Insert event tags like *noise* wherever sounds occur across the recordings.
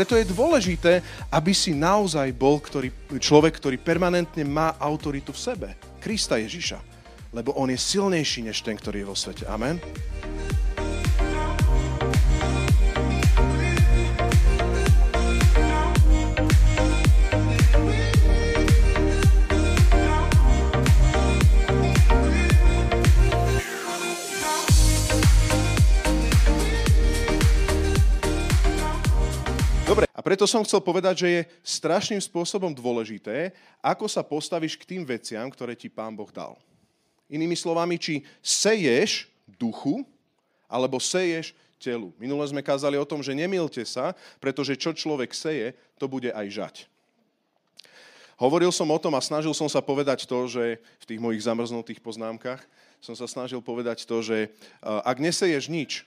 Preto je dôležité, aby si naozaj bol ktorý, človek, ktorý permanentne má autoritu v sebe. Krista Ježiša. Lebo on je silnejší než ten, ktorý je vo svete. Amen. Preto som chcel povedať, že je strašným spôsobom dôležité, ako sa postavíš k tým veciam, ktoré ti Pán Boh dal. Inými slovami, či seješ duchu, alebo seješ telu. Minule sme kázali o tom, že nemilte sa, pretože čo človek seje, to bude aj žať. Hovoril som o tom a snažil som sa povedať to, že v tých mojich zamrznutých poznámkach som sa snažil povedať to, že ak neseješ nič,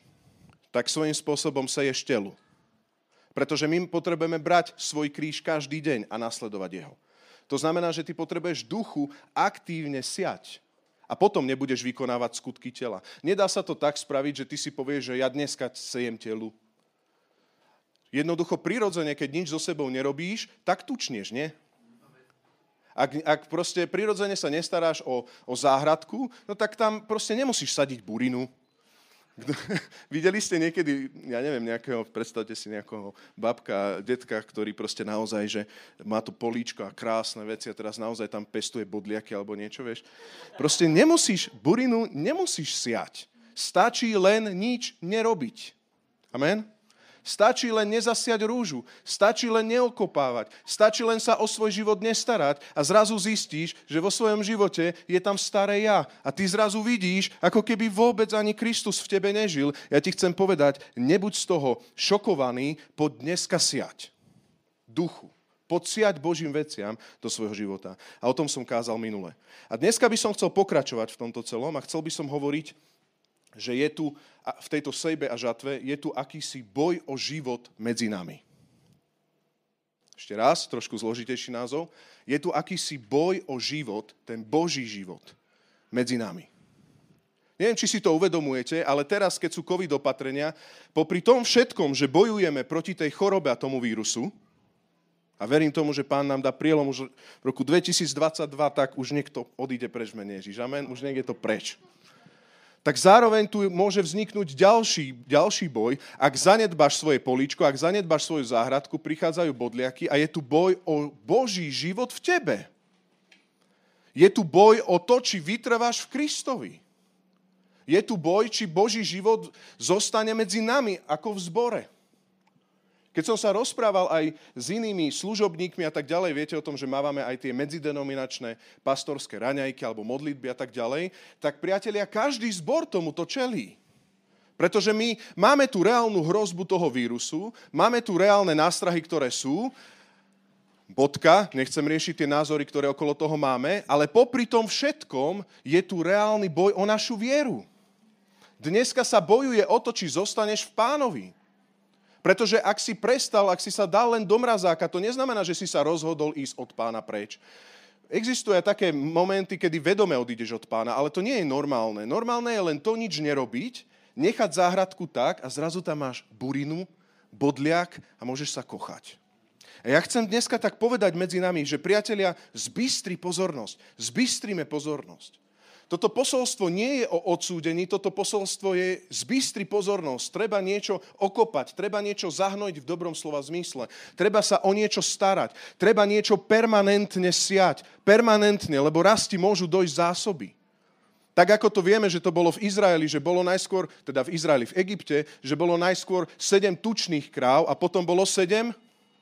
tak svojím spôsobom seješ telu. Pretože my potrebujeme brať svoj kríž každý deň a nasledovať jeho. To znamená, že ty potrebuješ duchu aktívne siať. A potom nebudeš vykonávať skutky tela. Nedá sa to tak spraviť, že ty si povieš, že ja dneska sejem telu. Jednoducho prirodzene, keď nič so sebou nerobíš, tak tučneš, nie? Ak, ak proste prirodzene sa nestaráš o, o záhradku, no tak tam proste nemusíš sadiť burinu, *laughs* Videli ste niekedy, ja neviem, nejakého, predstavte si nejakého babka, detka, ktorý proste naozaj, že má tu políčko a krásne veci a teraz naozaj tam pestuje bodliaky alebo niečo, vieš. Proste nemusíš, burinu nemusíš siať. Stačí len nič nerobiť. Amen? Stačí len nezasiať rúžu, stačí len neokopávať, stačí len sa o svoj život nestarať a zrazu zistíš, že vo svojom živote je tam staré ja. A ty zrazu vidíš, ako keby vôbec ani Kristus v tebe nežil. Ja ti chcem povedať, nebuď z toho šokovaný, pod dneska siať. Duchu podsiať Božím veciam do svojho života. A o tom som kázal minule. A dneska by som chcel pokračovať v tomto celom a chcel by som hovoriť že je tu v tejto sejbe a žatve, je tu akýsi boj o život medzi nami. Ešte raz, trošku zložitejší názov. Je tu akýsi boj o život, ten Boží život medzi nami. Neviem, či si to uvedomujete, ale teraz, keď sú COVID opatrenia, popri tom všetkom, že bojujeme proti tej chorobe a tomu vírusu, a verím tomu, že pán nám dá prielom už v roku 2022, tak už niekto odíde preč mene Ježiš. Amen. Už niekde to preč tak zároveň tu môže vzniknúť ďalší, ďalší boj. Ak zanedbáš svoje políčko, ak zanedbáš svoju záhradku, prichádzajú bodliaky a je tu boj o Boží život v tebe. Je tu boj o to, či vytrváš v Kristovi. Je tu boj, či Boží život zostane medzi nami, ako v zbore. Keď som sa rozprával aj s inými služobníkmi a tak ďalej, viete o tom, že máme aj tie medzidenominačné pastorské raňajky alebo modlitby a tak ďalej, tak priatelia, každý zbor tomuto čelí. Pretože my máme tu reálnu hrozbu toho vírusu, máme tu reálne nástrahy, ktoré sú, bodka, nechcem riešiť tie názory, ktoré okolo toho máme, ale popri tom všetkom je tu reálny boj o našu vieru. Dneska sa bojuje o to, či zostaneš v pánovi. Pretože ak si prestal, ak si sa dal len do mrazáka, to neznamená, že si sa rozhodol ísť od pána preč. Existujú aj také momenty, kedy vedome odídeš od pána, ale to nie je normálne. Normálne je len to nič nerobiť, nechať záhradku tak a zrazu tam máš burinu, bodliak a môžeš sa kochať. A ja chcem dneska tak povedať medzi nami, že priatelia, zbystri pozornosť, zbystrime pozornosť. Toto posolstvo nie je o odsúdení, toto posolstvo je zbystri pozornosť. Treba niečo okopať, treba niečo zahnojiť v dobrom slova zmysle. Treba sa o niečo starať, treba niečo permanentne siať. Permanentne, lebo rasti môžu dojsť zásoby. Tak ako to vieme, že to bolo v Izraeli, že bolo najskôr, teda v Izraeli, v Egypte, že bolo najskôr sedem tučných kráv a potom bolo sedem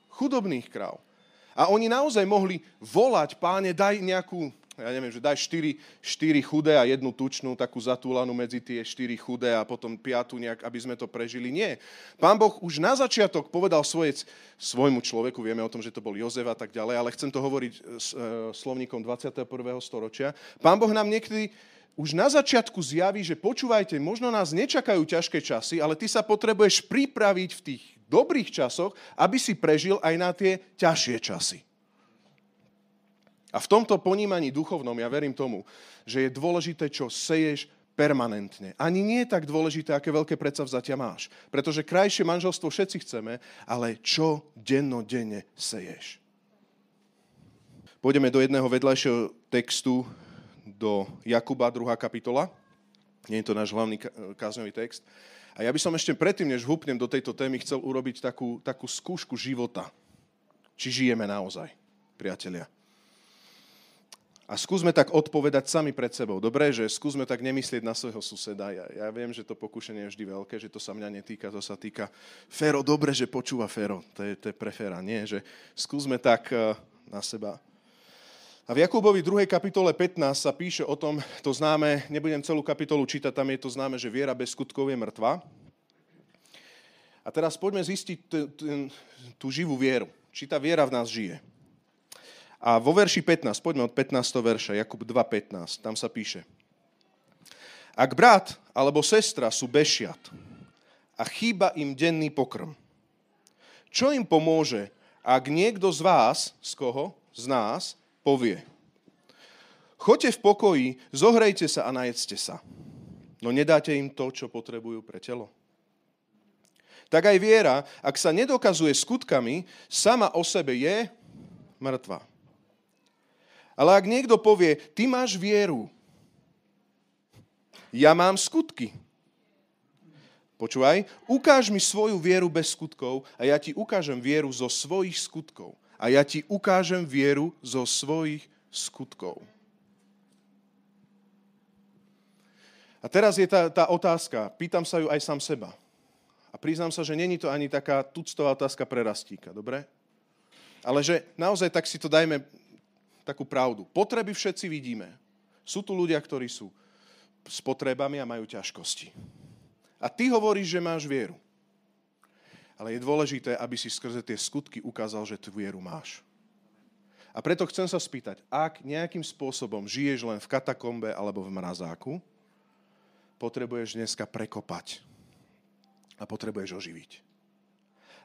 chudobných kráv. A oni naozaj mohli volať, páne, daj nejakú ja neviem, že daj štyri, štyri chudé a jednu tučnú, takú zatúlanú medzi tie štyri chudé a potom piatu nejak, aby sme to prežili. Nie. Pán Boh už na začiatok povedal svoje, svojmu človeku, vieme o tom, že to bol Jozef a tak ďalej, ale chcem to hovoriť s e, slovníkom 21. storočia. Pán Boh nám niekedy už na začiatku zjaví, že počúvajte, možno nás nečakajú ťažké časy, ale ty sa potrebuješ pripraviť v tých dobrých časoch, aby si prežil aj na tie ťažšie časy. A v tomto ponímaní duchovnom ja verím tomu, že je dôležité, čo seješ permanentne. Ani nie je tak dôležité, aké veľké predsavzatia máš. Pretože krajšie manželstvo všetci chceme, ale čo dennodenne seješ? Pôjdeme do jedného vedľajšieho textu, do Jakuba, 2. kapitola. Nie je to náš hlavný kázňový text. A ja by som ešte predtým, než vhupnem do tejto témy, chcel urobiť takú, takú skúšku života. Či žijeme naozaj, priatelia. A skúsme tak odpovedať sami pred sebou. Dobre, že skúsme tak nemyslieť na svojho suseda. Ja, ja viem, že to pokušenie je vždy veľké, že to sa mňa netýka, to sa týka Fero, dobre, že počúva Fero. To je, to je pre Fera. Nie, že skúsme tak uh, na seba. A v Jakubovi 2. kapitole 15 sa píše o tom, to známe, nebudem celú kapitolu čítať, tam je to známe, že viera bez skutkov je mŕtva. A teraz poďme zistiť tú živú vieru. Či tá viera v nás žije. A vo verši 15, poďme od 15. verša, Jakub 2.15, tam sa píše. Ak brat alebo sestra sú bešiat a chýba im denný pokrm, čo im pomôže, ak niekto z vás, z koho? Z nás, povie. Choďte v pokoji, zohrejte sa a najedzte sa. No nedáte im to, čo potrebujú pre telo. Tak aj viera, ak sa nedokazuje skutkami, sama o sebe je mŕtva. Ale ak niekto povie, ty máš vieru, ja mám skutky. Počúvaj, ukáž mi svoju vieru bez skutkov a ja ti ukážem vieru zo svojich skutkov. A ja ti ukážem vieru zo svojich skutkov. A teraz je tá, tá otázka, pýtam sa ju aj sám seba. A priznám sa, že není to ani taká tuctová otázka pre rastíka, dobre? Ale že naozaj tak si to dajme takú pravdu. Potreby všetci vidíme. Sú tu ľudia, ktorí sú s potrebami a majú ťažkosti. A ty hovoríš, že máš vieru. Ale je dôležité, aby si skrze tie skutky ukázal, že tú vieru máš. A preto chcem sa spýtať, ak nejakým spôsobom žiješ len v katakombe alebo v mrazáku, potrebuješ dneska prekopať a potrebuješ oživiť.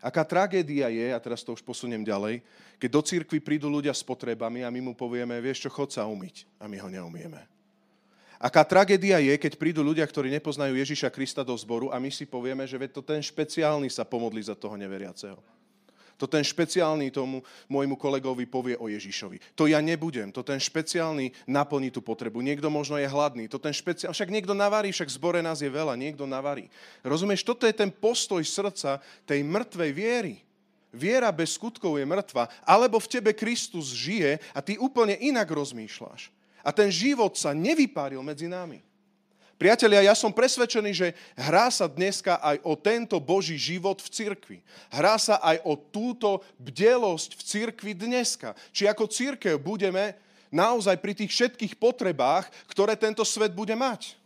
Aká tragédia je, a teraz to už posuniem ďalej, keď do církvy prídu ľudia s potrebami a my mu povieme, vieš čo, chod sa umyť. A my ho neumieme. Aká tragédia je, keď prídu ľudia, ktorí nepoznajú Ježiša Krista do zboru a my si povieme, že to ten špeciálny sa pomodli za toho neveriaceho. To ten špeciálny tomu môjmu kolegovi povie o Ježišovi. To ja nebudem. To ten špeciálny naplní tú potrebu. Niekto možno je hladný. To ten špeciál... Však niekto navarí, však v zbore nás je veľa. Niekto navarí. Rozumieš, toto je ten postoj srdca tej mŕtvej viery. Viera bez skutkov je mŕtva, alebo v tebe Kristus žije a ty úplne inak rozmýšľaš. A ten život sa nevypáril medzi nami. Priatelia, ja som presvedčený, že hrá sa dneska aj o tento Boží život v cirkvi. Hrá sa aj o túto bdelosť v cirkvi dneska. Či ako církev budeme naozaj pri tých všetkých potrebách, ktoré tento svet bude mať.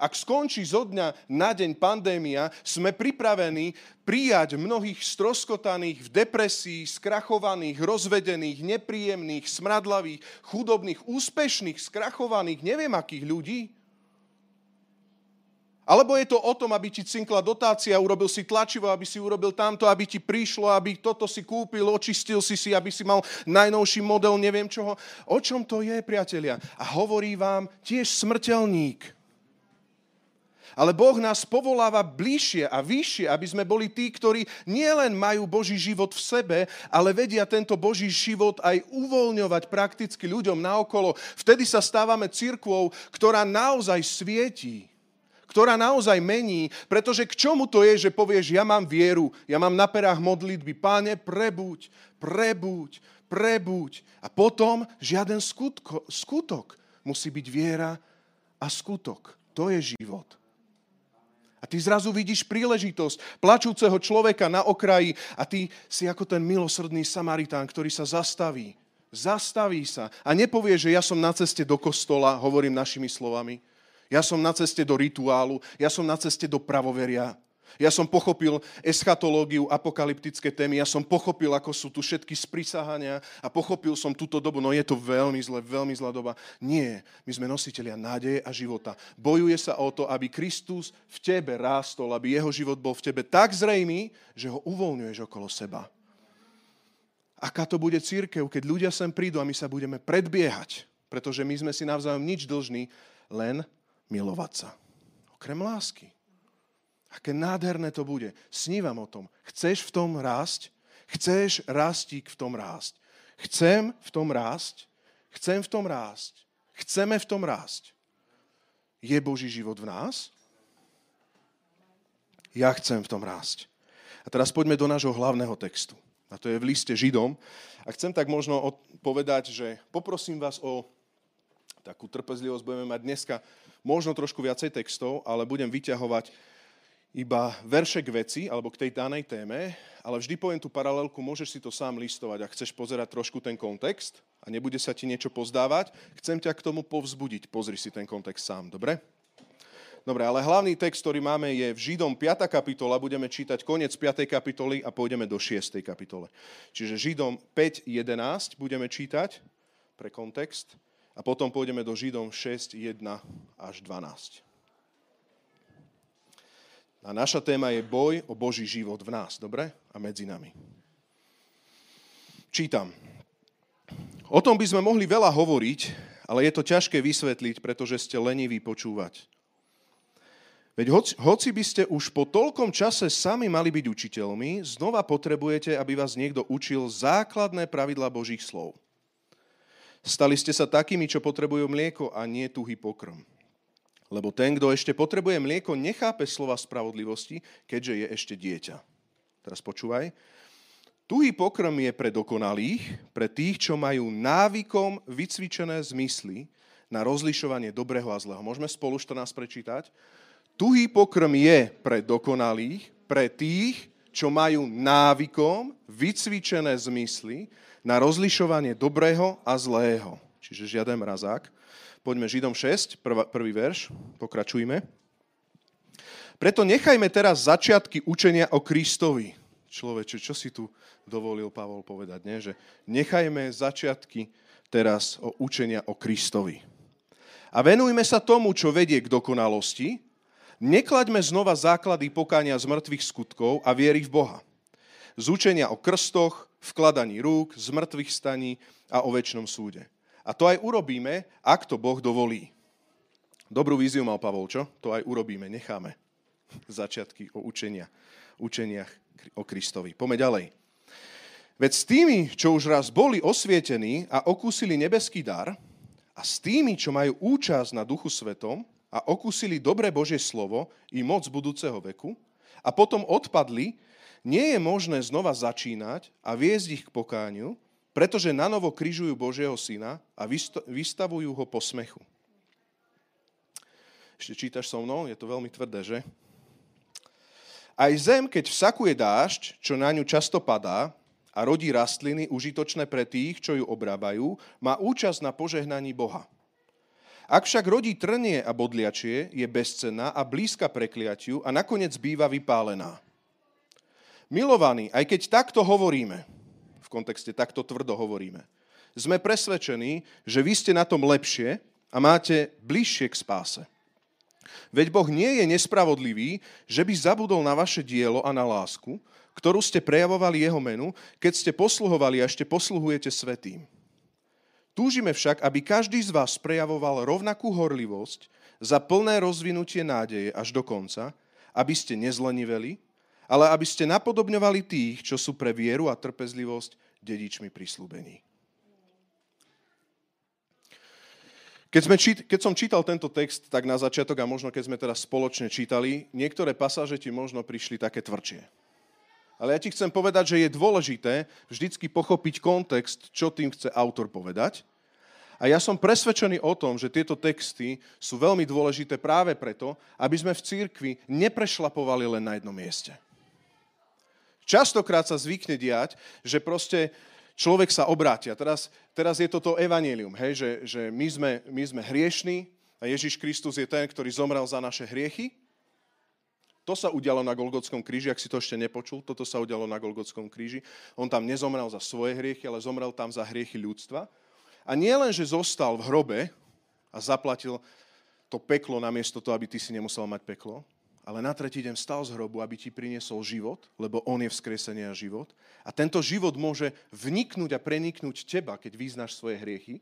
Ak skončí zo dňa na deň pandémia, sme pripravení prijať mnohých stroskotaných, v depresii, skrachovaných, rozvedených, nepríjemných, smradlavých, chudobných, úspešných, skrachovaných, neviem akých ľudí, alebo je to o tom, aby ti cinkla dotácia, urobil si tlačivo, aby si urobil tamto, aby ti prišlo, aby toto si kúpil, očistil si si, aby si mal najnovší model, neviem čoho. O čom to je, priatelia? A hovorí vám tiež smrteľník. Ale Boh nás povoláva bližšie a vyššie, aby sme boli tí, ktorí nielen majú Boží život v sebe, ale vedia tento Boží život aj uvoľňovať prakticky ľuďom naokolo. Vtedy sa stávame církvou, ktorá naozaj svietí ktorá naozaj mení, pretože k čomu to je, že povieš, ja mám vieru, ja mám na perách modlitby, páne, prebuď, prebuď, prebuď. A potom žiaden skutko, skutok. Musí byť viera a skutok. To je život. A ty zrazu vidíš príležitosť plačúceho človeka na okraji a ty si ako ten milosrdný Samaritán, ktorý sa zastaví. Zastaví sa a nepovie, že ja som na ceste do kostola, hovorím našimi slovami, ja som na ceste do rituálu, ja som na ceste do pravoveria. Ja som pochopil eschatológiu, apokalyptické témy, ja som pochopil, ako sú tu všetky sprísahania a pochopil som túto dobu. No je to veľmi zle, veľmi zlá doba. Nie, my sme nositeľia nádeje a života. Bojuje sa o to, aby Kristus v tebe rástol, aby jeho život bol v tebe tak zrejmý, že ho uvoľňuješ okolo seba. Aká to bude církev, keď ľudia sem prídu a my sa budeme predbiehať, pretože my sme si navzájom nič dlžní, len milovať sa. Okrem lásky. Aké nádherné to bude. Snívam o tom. Chceš v tom rásť? Chceš rastík v tom rásť. Chcem v tom rásť. Chcem v tom rásť. Chceme v tom rásť. Je Boží život v nás? Ja chcem v tom rásť. A teraz poďme do nášho hlavného textu. A to je v liste Židom. A chcem tak možno povedať, že poprosím vás o takú trpezlivosť. Budeme mať dneska možno trošku viacej textov, ale budem vyťahovať iba verše k veci alebo k tej danej téme, ale vždy poviem tú paralelku, môžeš si to sám listovať, ak chceš pozerať trošku ten kontext a nebude sa ti niečo pozdávať, chcem ťa k tomu povzbudiť. Pozri si ten kontext sám, dobre? Dobre, ale hlavný text, ktorý máme, je v Židom 5. kapitola. Budeme čítať koniec 5. kapitoly a pôjdeme do 6. kapitole. Čiže Židom 5.11 budeme čítať pre kontext a potom pôjdeme do Židom 6.1 až 12. A naša téma je boj o Boží život v nás, dobre? A medzi nami. Čítam. O tom by sme mohli veľa hovoriť, ale je to ťažké vysvetliť, pretože ste leniví počúvať. Veď hoci, hoci by ste už po toľkom čase sami mali byť učiteľmi, znova potrebujete, aby vás niekto učil základné pravidla Božích slov. Stali ste sa takými, čo potrebujú mlieko a nie tuhý pokrm. Lebo ten, kto ešte potrebuje mlieko, nechápe slova spravodlivosti, keďže je ešte dieťa. Teraz počúvaj. Tuhý pokrm je pre dokonalých, pre tých, čo majú návykom vycvičené zmysly na rozlišovanie dobrého a zlého. Môžeme spolu 14 prečítať? Tuhý pokrm je pre dokonalých, pre tých, čo majú návykom vycvičené zmysly na rozlišovanie dobrého a zlého. Čiže žiaden mrazák. Poďme Židom 6, prvá, prvý verš, pokračujme. Preto nechajme teraz začiatky učenia o Kristovi. Človeče, čo si tu dovolil Pavol povedať, nie? že nechajme začiatky teraz o učenia o Kristovi. A venujme sa tomu, čo vedie k dokonalosti, Neklaďme znova základy pokánia z mŕtvych skutkov a viery v Boha. Z učenia o krstoch, vkladaní rúk, z mŕtvych staní a o väčšnom súde. A to aj urobíme, ak to Boh dovolí. Dobrú víziu mal Pavol, čo? To aj urobíme, necháme. Začiatky o učenia, učeniach o Kristovi. Poďme ďalej. Veď s tými, čo už raz boli osvietení a okúsili nebeský dar, a s tými, čo majú účasť na Duchu Svetom, a okúsili dobré Božie slovo i moc budúceho veku a potom odpadli, nie je možné znova začínať a viesť ich k pokániu, pretože na novo križujú Božieho syna a vystavujú ho po smechu. Ešte čítaš so mnou? Je to veľmi tvrdé, že? Aj zem, keď vsakuje dážď, čo na ňu často padá, a rodí rastliny užitočné pre tých, čo ju obrábajú, má účasť na požehnaní Boha. Ak však rodí trnie a bodliačie, je bezcenná a blízka prekliatiu a nakoniec býva vypálená. Milovaní, aj keď takto hovoríme, v kontexte takto tvrdo hovoríme, sme presvedčení, že vy ste na tom lepšie a máte bližšie k spáse. Veď Boh nie je nespravodlivý, že by zabudol na vaše dielo a na lásku, ktorú ste prejavovali jeho menu, keď ste posluhovali a ešte posluhujete svetým. Túžime však, aby každý z vás prejavoval rovnakú horlivosť za plné rozvinutie nádeje až do konca, aby ste nezleniveli, ale aby ste napodobňovali tých, čo sú pre vieru a trpezlivosť dedičmi prislúbení. Keď, sme čít, keď som čítal tento text, tak na začiatok a možno keď sme teraz spoločne čítali, niektoré pasáže ti možno prišli také tvrdšie. Ale ja ti chcem povedať, že je dôležité vždycky pochopiť kontext, čo tým chce autor povedať. A ja som presvedčený o tom, že tieto texty sú veľmi dôležité práve preto, aby sme v církvi neprešlapovali len na jednom mieste. Častokrát sa zvykne diať, že proste človek sa obráti. Teraz, teraz je toto evanelium, hej, že, že my, sme, my sme hriešní a Ježiš Kristus je ten, ktorý zomrel za naše hriechy to sa udialo na Golgotskom kríži, ak si to ešte nepočul, toto sa udialo na Golgotskom kríži. On tam nezomrel za svoje hriechy, ale zomrel tam za hriechy ľudstva. A nie len, že zostal v hrobe a zaplatil to peklo namiesto toho, aby ty si nemusel mať peklo, ale na tretí deň stal z hrobu, aby ti priniesol život, lebo on je vzkresenie a život. A tento život môže vniknúť a preniknúť teba, keď vyznáš svoje hriechy.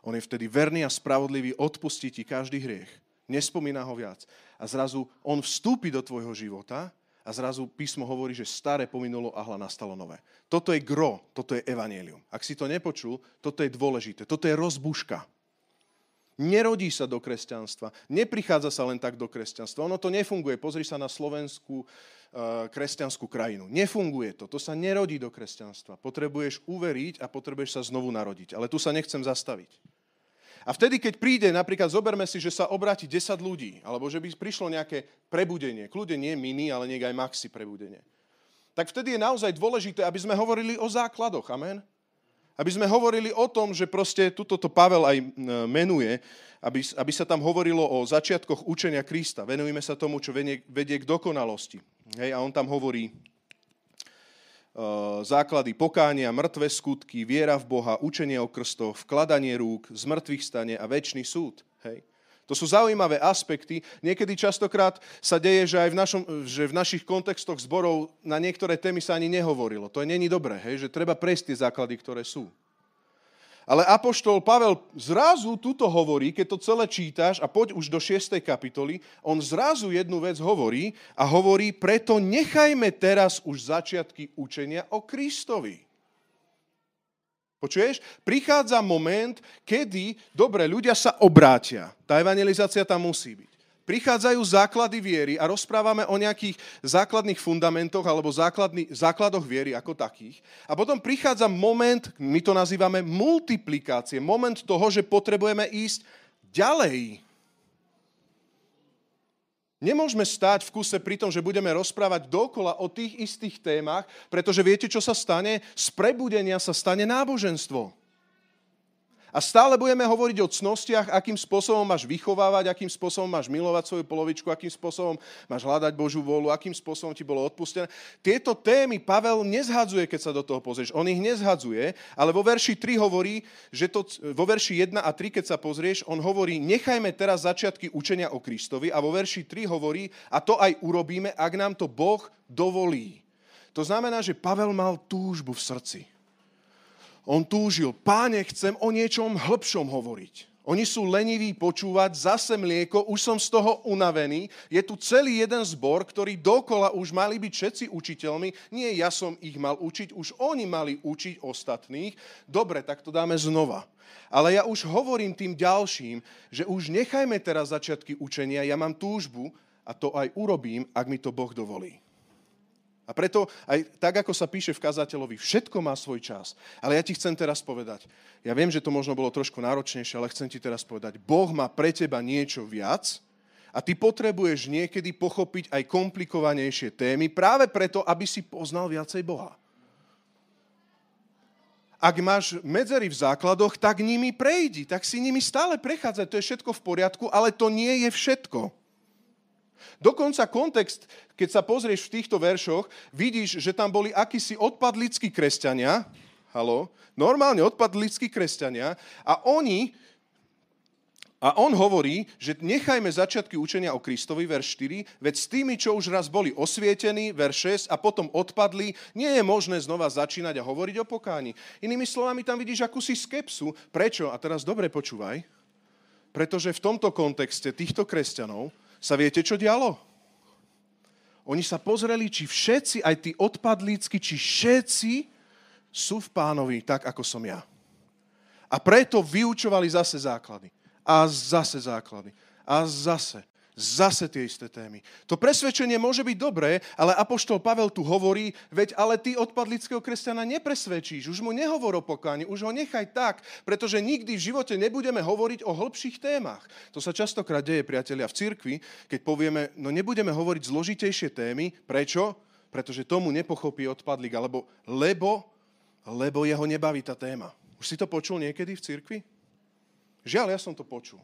On je vtedy verný a spravodlivý, odpustí ti každý hriech Nespomína ho viac. A zrazu on vstúpi do tvojho života a zrazu písmo hovorí, že staré pominulo a hla nastalo nové. Toto je gro, toto je evanelium. Ak si to nepočul, toto je dôležité, toto je rozbuška. Nerodí sa do kresťanstva, neprichádza sa len tak do kresťanstva. Ono to nefunguje. Pozri sa na slovenskú uh, kresťanskú krajinu. Nefunguje to, to sa nerodí do kresťanstva. Potrebuješ uveriť a potrebuješ sa znovu narodiť. Ale tu sa nechcem zastaviť. A vtedy, keď príde, napríklad zoberme si, že sa obráti 10 ľudí, alebo že by prišlo nejaké prebudenie, kľude nie mini, ale niek aj maxi prebudenie, tak vtedy je naozaj dôležité, aby sme hovorili o základoch. Amen? Aby sme hovorili o tom, že proste, tuto to Pavel aj menuje, aby, aby sa tam hovorilo o začiatkoch učenia Krista. Venujeme sa tomu, čo vedie, vedie k dokonalosti. Hej, a on tam hovorí, Eh, základy pokánia, mŕtve skutky, viera v Boha, učenie o krstoch, vkladanie rúk, zmrtvých stane a väčší súd. Hej. To sú zaujímavé aspekty. Niekedy častokrát sa deje, že aj v, našom, že v našich kontextoch zborov na niektoré témy sa ani nehovorilo. To není dobré, hej, že treba prejsť tie základy, ktoré sú. Ale Apoštol Pavel zrazu tuto hovorí, keď to celé čítaš a poď už do 6. kapitoly, on zrazu jednu vec hovorí a hovorí, preto nechajme teraz už začiatky učenia o Kristovi. Počuješ? Prichádza moment, kedy, dobre, ľudia sa obrátia. Tá evangelizácia tam musí byť prichádzajú základy viery a rozprávame o nejakých základných fundamentoch alebo základný, základoch viery ako takých. A potom prichádza moment, my to nazývame multiplikácie, moment toho, že potrebujeme ísť ďalej. Nemôžeme stáť v kuse pri tom, že budeme rozprávať dokola o tých istých témach, pretože viete, čo sa stane? Z prebudenia sa stane náboženstvo. A stále budeme hovoriť o cnostiach, akým spôsobom máš vychovávať, akým spôsobom máš milovať svoju polovičku, akým spôsobom máš hľadať Božú vôľu, akým spôsobom ti bolo odpustené. Tieto témy Pavel nezhadzuje, keď sa do toho pozrieš. On ich nezhadzuje, ale vo verši 3 hovorí, že to, vo verši 1 a 3, keď sa pozrieš, on hovorí, nechajme teraz začiatky učenia o Kristovi a vo verši 3 hovorí, a to aj urobíme, ak nám to Boh dovolí. To znamená, že Pavel mal túžbu v srdci on túžil, páne, chcem o niečom hĺbšom hovoriť. Oni sú leniví počúvať, zase mlieko, už som z toho unavený. Je tu celý jeden zbor, ktorý dokola už mali byť všetci učiteľmi. Nie ja som ich mal učiť, už oni mali učiť ostatných. Dobre, tak to dáme znova. Ale ja už hovorím tým ďalším, že už nechajme teraz začiatky učenia, ja mám túžbu a to aj urobím, ak mi to Boh dovolí. A preto aj tak, ako sa píše v kazateľovi, všetko má svoj čas. Ale ja ti chcem teraz povedať, ja viem, že to možno bolo trošku náročnejšie, ale chcem ti teraz povedať, Boh má pre teba niečo viac a ty potrebuješ niekedy pochopiť aj komplikovanejšie témy práve preto, aby si poznal viacej Boha. Ak máš medzery v základoch, tak nimi prejdi, tak si nimi stále prechádzaj, to je všetko v poriadku, ale to nie je všetko. Dokonca kontext, keď sa pozrieš v týchto veršoch, vidíš, že tam boli akísi odpadlickí kresťania, halo, normálne odpadlickí kresťania a oni, a on hovorí, že nechajme začiatky učenia o Kristovi, verš 4, veď s tými, čo už raz boli osvietení, verš 6, a potom odpadli, nie je možné znova začínať a hovoriť o pokáni. Inými slovami, tam vidíš akúsi skepsu. Prečo? A teraz dobre počúvaj. Pretože v tomto kontexte týchto kresťanov sa viete, čo dialo? Oni sa pozreli, či všetci, aj tí odpadlícky, či všetci sú v pánovi tak, ako som ja. A preto vyučovali zase základy. A zase základy. A zase. Zase tie isté témy. To presvedčenie môže byť dobré, ale Apoštol Pavel tu hovorí, veď ale ty odpadlického kresťana nepresvedčíš, už mu nehovor o pokáni, už ho nechaj tak, pretože nikdy v živote nebudeme hovoriť o hĺbších témach. To sa častokrát deje, priatelia, v cirkvi, keď povieme, no nebudeme hovoriť zložitejšie témy. Prečo? Pretože tomu nepochopí odpadlík, alebo lebo, lebo jeho nebaví tá téma. Už si to počul niekedy v cirkvi? Žiaľ, ja som to počul.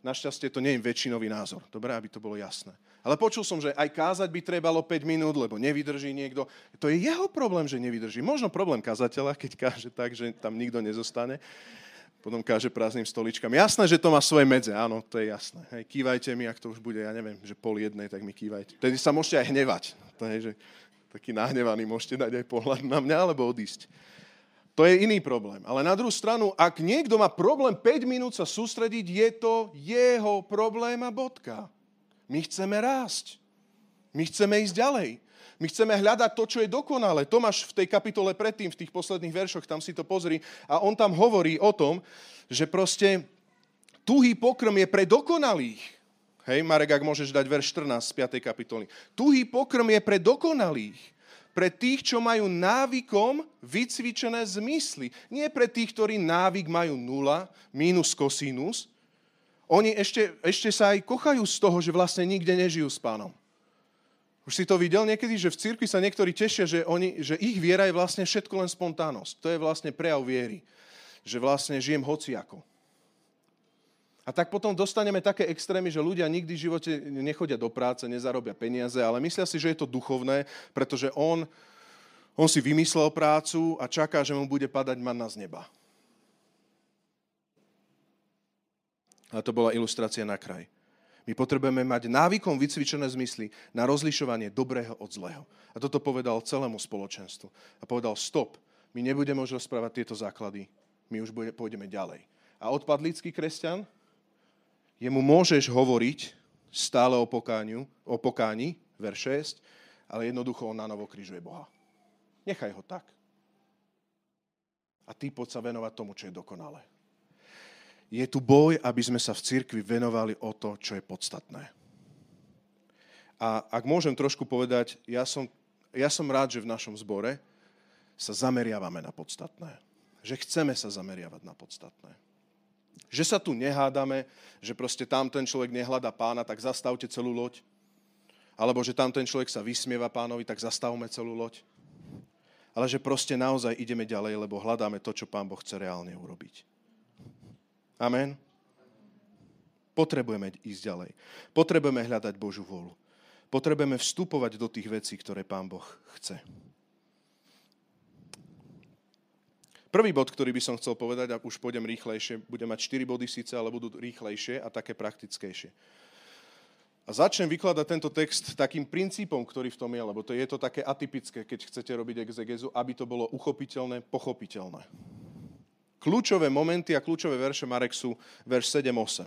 Našťastie to nie je väčšinový názor. Dobre, aby to bolo jasné. Ale počul som, že aj kázať by trebalo 5 minút, lebo nevydrží niekto. To je jeho problém, že nevydrží. Možno problém kazateľa, keď káže tak, že tam nikto nezostane. Potom káže prázdnym stoličkám. Jasné, že to má svoje medze, áno, to je jasné. Hej, kývajte mi, ak to už bude, ja neviem, že pol jednej, tak mi kývajte. Tedy sa môžete aj hnevať. To je, že taký nahnevaný môžete dať aj pohľad na mňa, alebo odísť. To je iný problém. Ale na druhú stranu, ak niekto má problém 5 minút sa sústrediť, je to jeho problém a bodka. My chceme rásť. My chceme ísť ďalej. My chceme hľadať to, čo je dokonalé. Tomáš v tej kapitole predtým, v tých posledných veršoch, tam si to pozri, a on tam hovorí o tom, že proste tuhý pokrm je pre dokonalých. Hej, Marek, ak môžeš dať verš 14 z 5. kapitoly. Tuhý pokrm je pre dokonalých. Pre tých, čo majú návykom vycvičené zmysly. Nie pre tých, ktorí návyk majú nula, mínus kosinus. Oni ešte, ešte sa aj kochajú z toho, že vlastne nikde nežijú s pánom. Už si to videl niekedy, že v cirkvi sa niektorí tešia, že, oni, že ich viera je vlastne všetko len spontánnosť. To je vlastne prejav viery. Že vlastne žijem hociako. A tak potom dostaneme také extrémy, že ľudia nikdy v živote nechodia do práce, nezarobia peniaze, ale myslia si, že je to duchovné, pretože on, on si vymyslel prácu a čaká, že mu bude padať manna z neba. A to bola ilustrácia na kraj. My potrebujeme mať návykom vycvičené zmysly na rozlišovanie dobrého od zlého. A toto povedal celému spoločenstvu. A povedal, stop, my nebudeme už rozprávať tieto základy, my už pôjdeme ďalej. A odpadlícky kresťan, jemu môžeš hovoriť stále o, pokániu, o pokáni, verš 6, ale jednoducho on na novo križuje Boha. Nechaj ho tak. A ty poď sa venovať tomu, čo je dokonalé je tu boj, aby sme sa v cirkvi venovali o to, čo je podstatné. A ak môžem trošku povedať, ja som, ja som rád, že v našom zbore sa zameriavame na podstatné. Že chceme sa zameriavať na podstatné. Že sa tu nehádame, že proste tam ten človek nehľada pána, tak zastavte celú loď. Alebo že tam ten človek sa vysmieva pánovi, tak zastavme celú loď. Ale že proste naozaj ideme ďalej, lebo hľadáme to, čo pán Boh chce reálne urobiť. Amen. Potrebujeme ísť ďalej. Potrebujeme hľadať Božú vôľu. Potrebujeme vstupovať do tých vecí, ktoré Pán Boh chce. Prvý bod, ktorý by som chcel povedať, a už pôjdem rýchlejšie, budem mať 4 body síce, ale budú rýchlejšie a také praktickejšie. A začnem vykladať tento text takým princípom, ktorý v tom je, lebo to je to také atypické, keď chcete robiť exegezu, aby to bolo uchopiteľné, pochopiteľné. Kľúčové momenty a kľúčové verše Marek sú verš 7-8.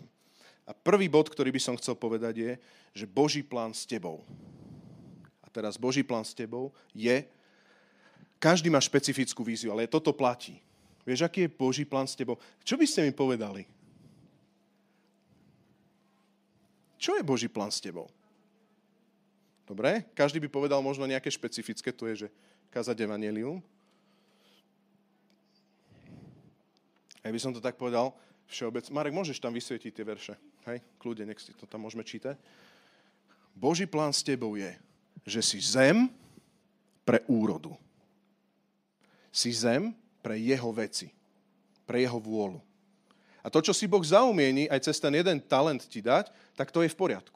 A prvý bod, ktorý by som chcel povedať je, že Boží plán s tebou. A teraz Boží plán s tebou je, každý má špecifickú víziu, ale toto platí. Vieš, aký je Boží plán s tebou? Čo by ste mi povedali? Čo je Boží plán s tebou? Dobre, každý by povedal možno nejaké špecifické, to je, že kázať evanelium. Ja by som to tak povedal všeobec. Marek, môžeš tam vysvietiť tie verše? Hej, kľude, nech si to tam môžeme čítať. Boží plán s tebou je, že si zem pre úrodu. Si zem pre jeho veci, pre jeho vôľu. A to, čo si Boh zaumieni aj cez ten jeden talent ti dať, tak to je v poriadku.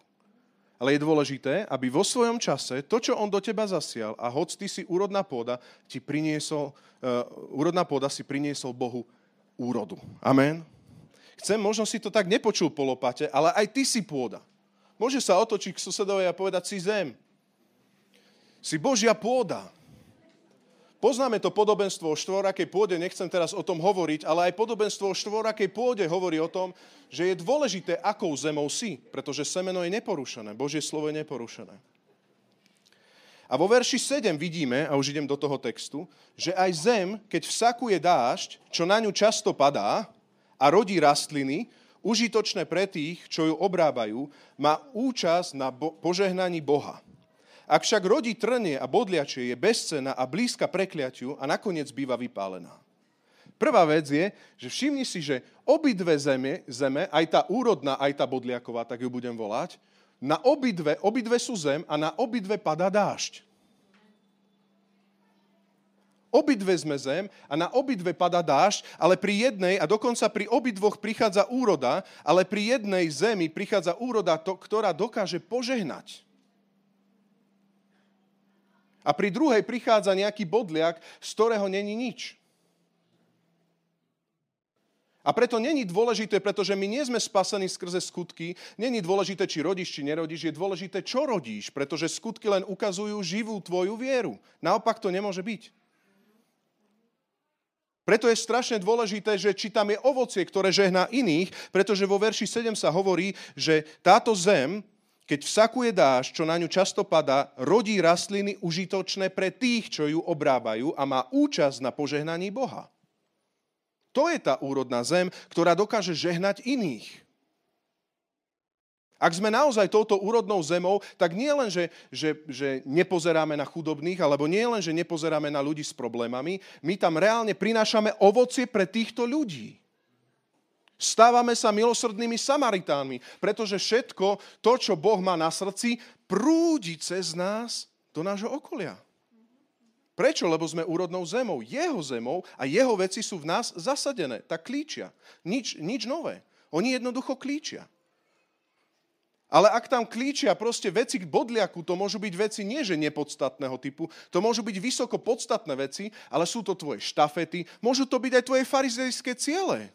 Ale je dôležité, aby vo svojom čase to, čo on do teba zasial, a hoď ty si úrodná pôda, ti priniesol, uh, úrodná pôda si priniesol Bohu úrodu. Amen. Chcem, možno si to tak nepočul po lopate, ale aj ty si pôda. Môže sa otočiť k susedovi a povedať si zem. Si Božia pôda. Poznáme to podobenstvo o štvorakej pôde, nechcem teraz o tom hovoriť, ale aj podobenstvo o štvorakej pôde hovorí o tom, že je dôležité, akou zemou si, pretože semeno je neporušené, Božie slovo je neporušené. A vo verši 7 vidíme, a už idem do toho textu, že aj zem, keď vsakuje dážď, čo na ňu často padá a rodí rastliny, užitočné pre tých, čo ju obrábajú, má účasť na bo- požehnaní Boha. Ak však rodí trnie a bodliačie, je bezcená a blízka prekliatiu a nakoniec býva vypálená. Prvá vec je, že všimni si, že obidve zeme, zeme, aj tá úrodná, aj tá bodliaková, tak ju budem volať, na obidve, obidve sú zem a na obidve padá dážď. Obidve sme zem a na obidve padá dážď, ale pri jednej a dokonca pri obidvoch prichádza úroda, ale pri jednej zemi prichádza úroda, to, ktorá dokáže požehnať. A pri druhej prichádza nejaký bodliak, z ktorého není nič. A preto není dôležité, pretože my nie sme spasení skrze skutky, není dôležité, či rodíš, či nerodíš, je dôležité, čo rodíš, pretože skutky len ukazujú živú tvoju vieru. Naopak to nemôže byť. Preto je strašne dôležité, že či tam je ovocie, ktoré žehná iných, pretože vo verši 7 sa hovorí, že táto zem, keď vsakuje dáž, čo na ňu často padá, rodí rastliny užitočné pre tých, čo ju obrábajú a má účasť na požehnaní Boha. To je tá úrodná zem, ktorá dokáže žehnať iných. Ak sme naozaj touto úrodnou zemou, tak nie len, že, že, že nepozeráme na chudobných, alebo nie len, že nepozeráme na ľudí s problémami, my tam reálne prinášame ovocie pre týchto ľudí. Stávame sa milosrdnými Samaritánmi, pretože všetko to, čo Boh má na srdci, prúdi cez nás do nášho okolia. Prečo? Lebo sme úrodnou zemou, jeho zemou a jeho veci sú v nás zasadené. Tak klíčia. Nič, nič nové. Oni jednoducho klíčia. Ale ak tam klíčia proste veci k bodliaku, to môžu byť veci nie že nepodstatného typu, to môžu byť vysoko podstatné veci, ale sú to tvoje štafety, môžu to byť aj tvoje farizejské ciele.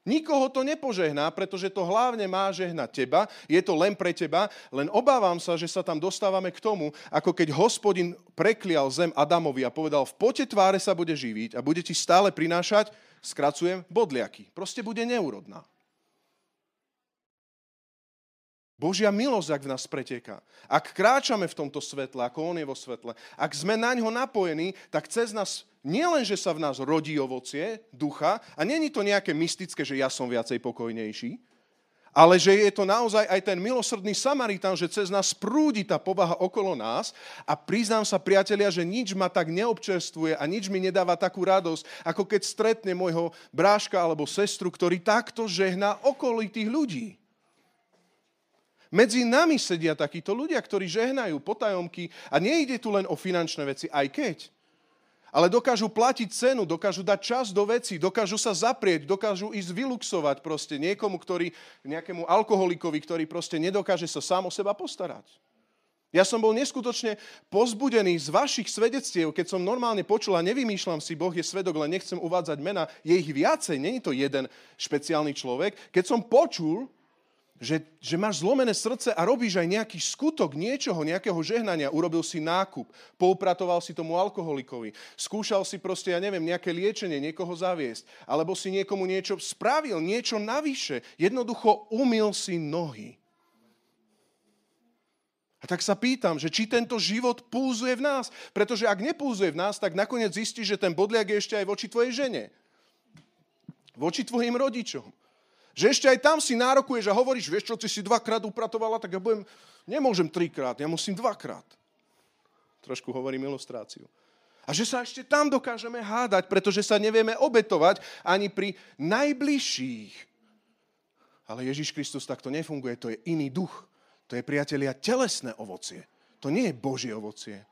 Nikoho to nepožehná, pretože to hlavne má žehnať teba, je to len pre teba, len obávam sa, že sa tam dostávame k tomu, ako keď hospodin preklial zem Adamovi a povedal, v pote tváre sa bude živiť a bude ti stále prinášať, skracujem, bodliaky. Proste bude neúrodná. Božia milosť, ak v nás preteká. Ak kráčame v tomto svetle, ako On je vo svetle, ak sme na ňo napojení, tak cez nás nielen, že sa v nás rodí ovocie ducha, a není to nejaké mystické, že ja som viacej pokojnejší, ale že je to naozaj aj ten milosrdný Samaritán, že cez nás prúdi tá povaha okolo nás a priznám sa, priatelia, že nič ma tak neobčerstvuje a nič mi nedáva takú radosť, ako keď stretne môjho bráška alebo sestru, ktorý takto žehná okolitých ľudí. Medzi nami sedia takíto ľudia, ktorí žehnajú potajomky a nejde tu len o finančné veci, aj keď. Ale dokážu platiť cenu, dokážu dať čas do veci, dokážu sa zaprieť, dokážu ísť vyluxovať proste niekomu, ktorý, nejakému alkoholikovi, ktorý proste nedokáže sa sám o seba postarať. Ja som bol neskutočne pozbudený z vašich svedectiev, keď som normálne počul a nevymýšľam si, Boh je svedok, len nechcem uvádzať mena, je ich viacej, není to jeden špeciálny človek. Keď som počul, že, že máš zlomené srdce a robíš aj nejaký skutok niečoho, nejakého žehnania. Urobil si nákup, poupratoval si tomu alkoholikovi, skúšal si proste, ja neviem, nejaké liečenie, niekoho zaviesť, alebo si niekomu niečo spravil, niečo navyše. Jednoducho umil si nohy. A tak sa pýtam, že či tento život púzuje v nás. Pretože ak nepúzuje v nás, tak nakoniec zistíš, že ten bodliak je ešte aj voči tvojej žene. Voči tvojim rodičom. Že ešte aj tam si nárokuješ a hovoríš, vieš čo, ty si dvakrát upratovala, tak ja budem, nemôžem trikrát, ja musím dvakrát. Trošku hovorím ilustráciu. A že sa ešte tam dokážeme hádať, pretože sa nevieme obetovať ani pri najbližších. Ale Ježiš Kristus takto nefunguje, to je iný duch. To je, priatelia, telesné ovocie. To nie je Božie ovocie.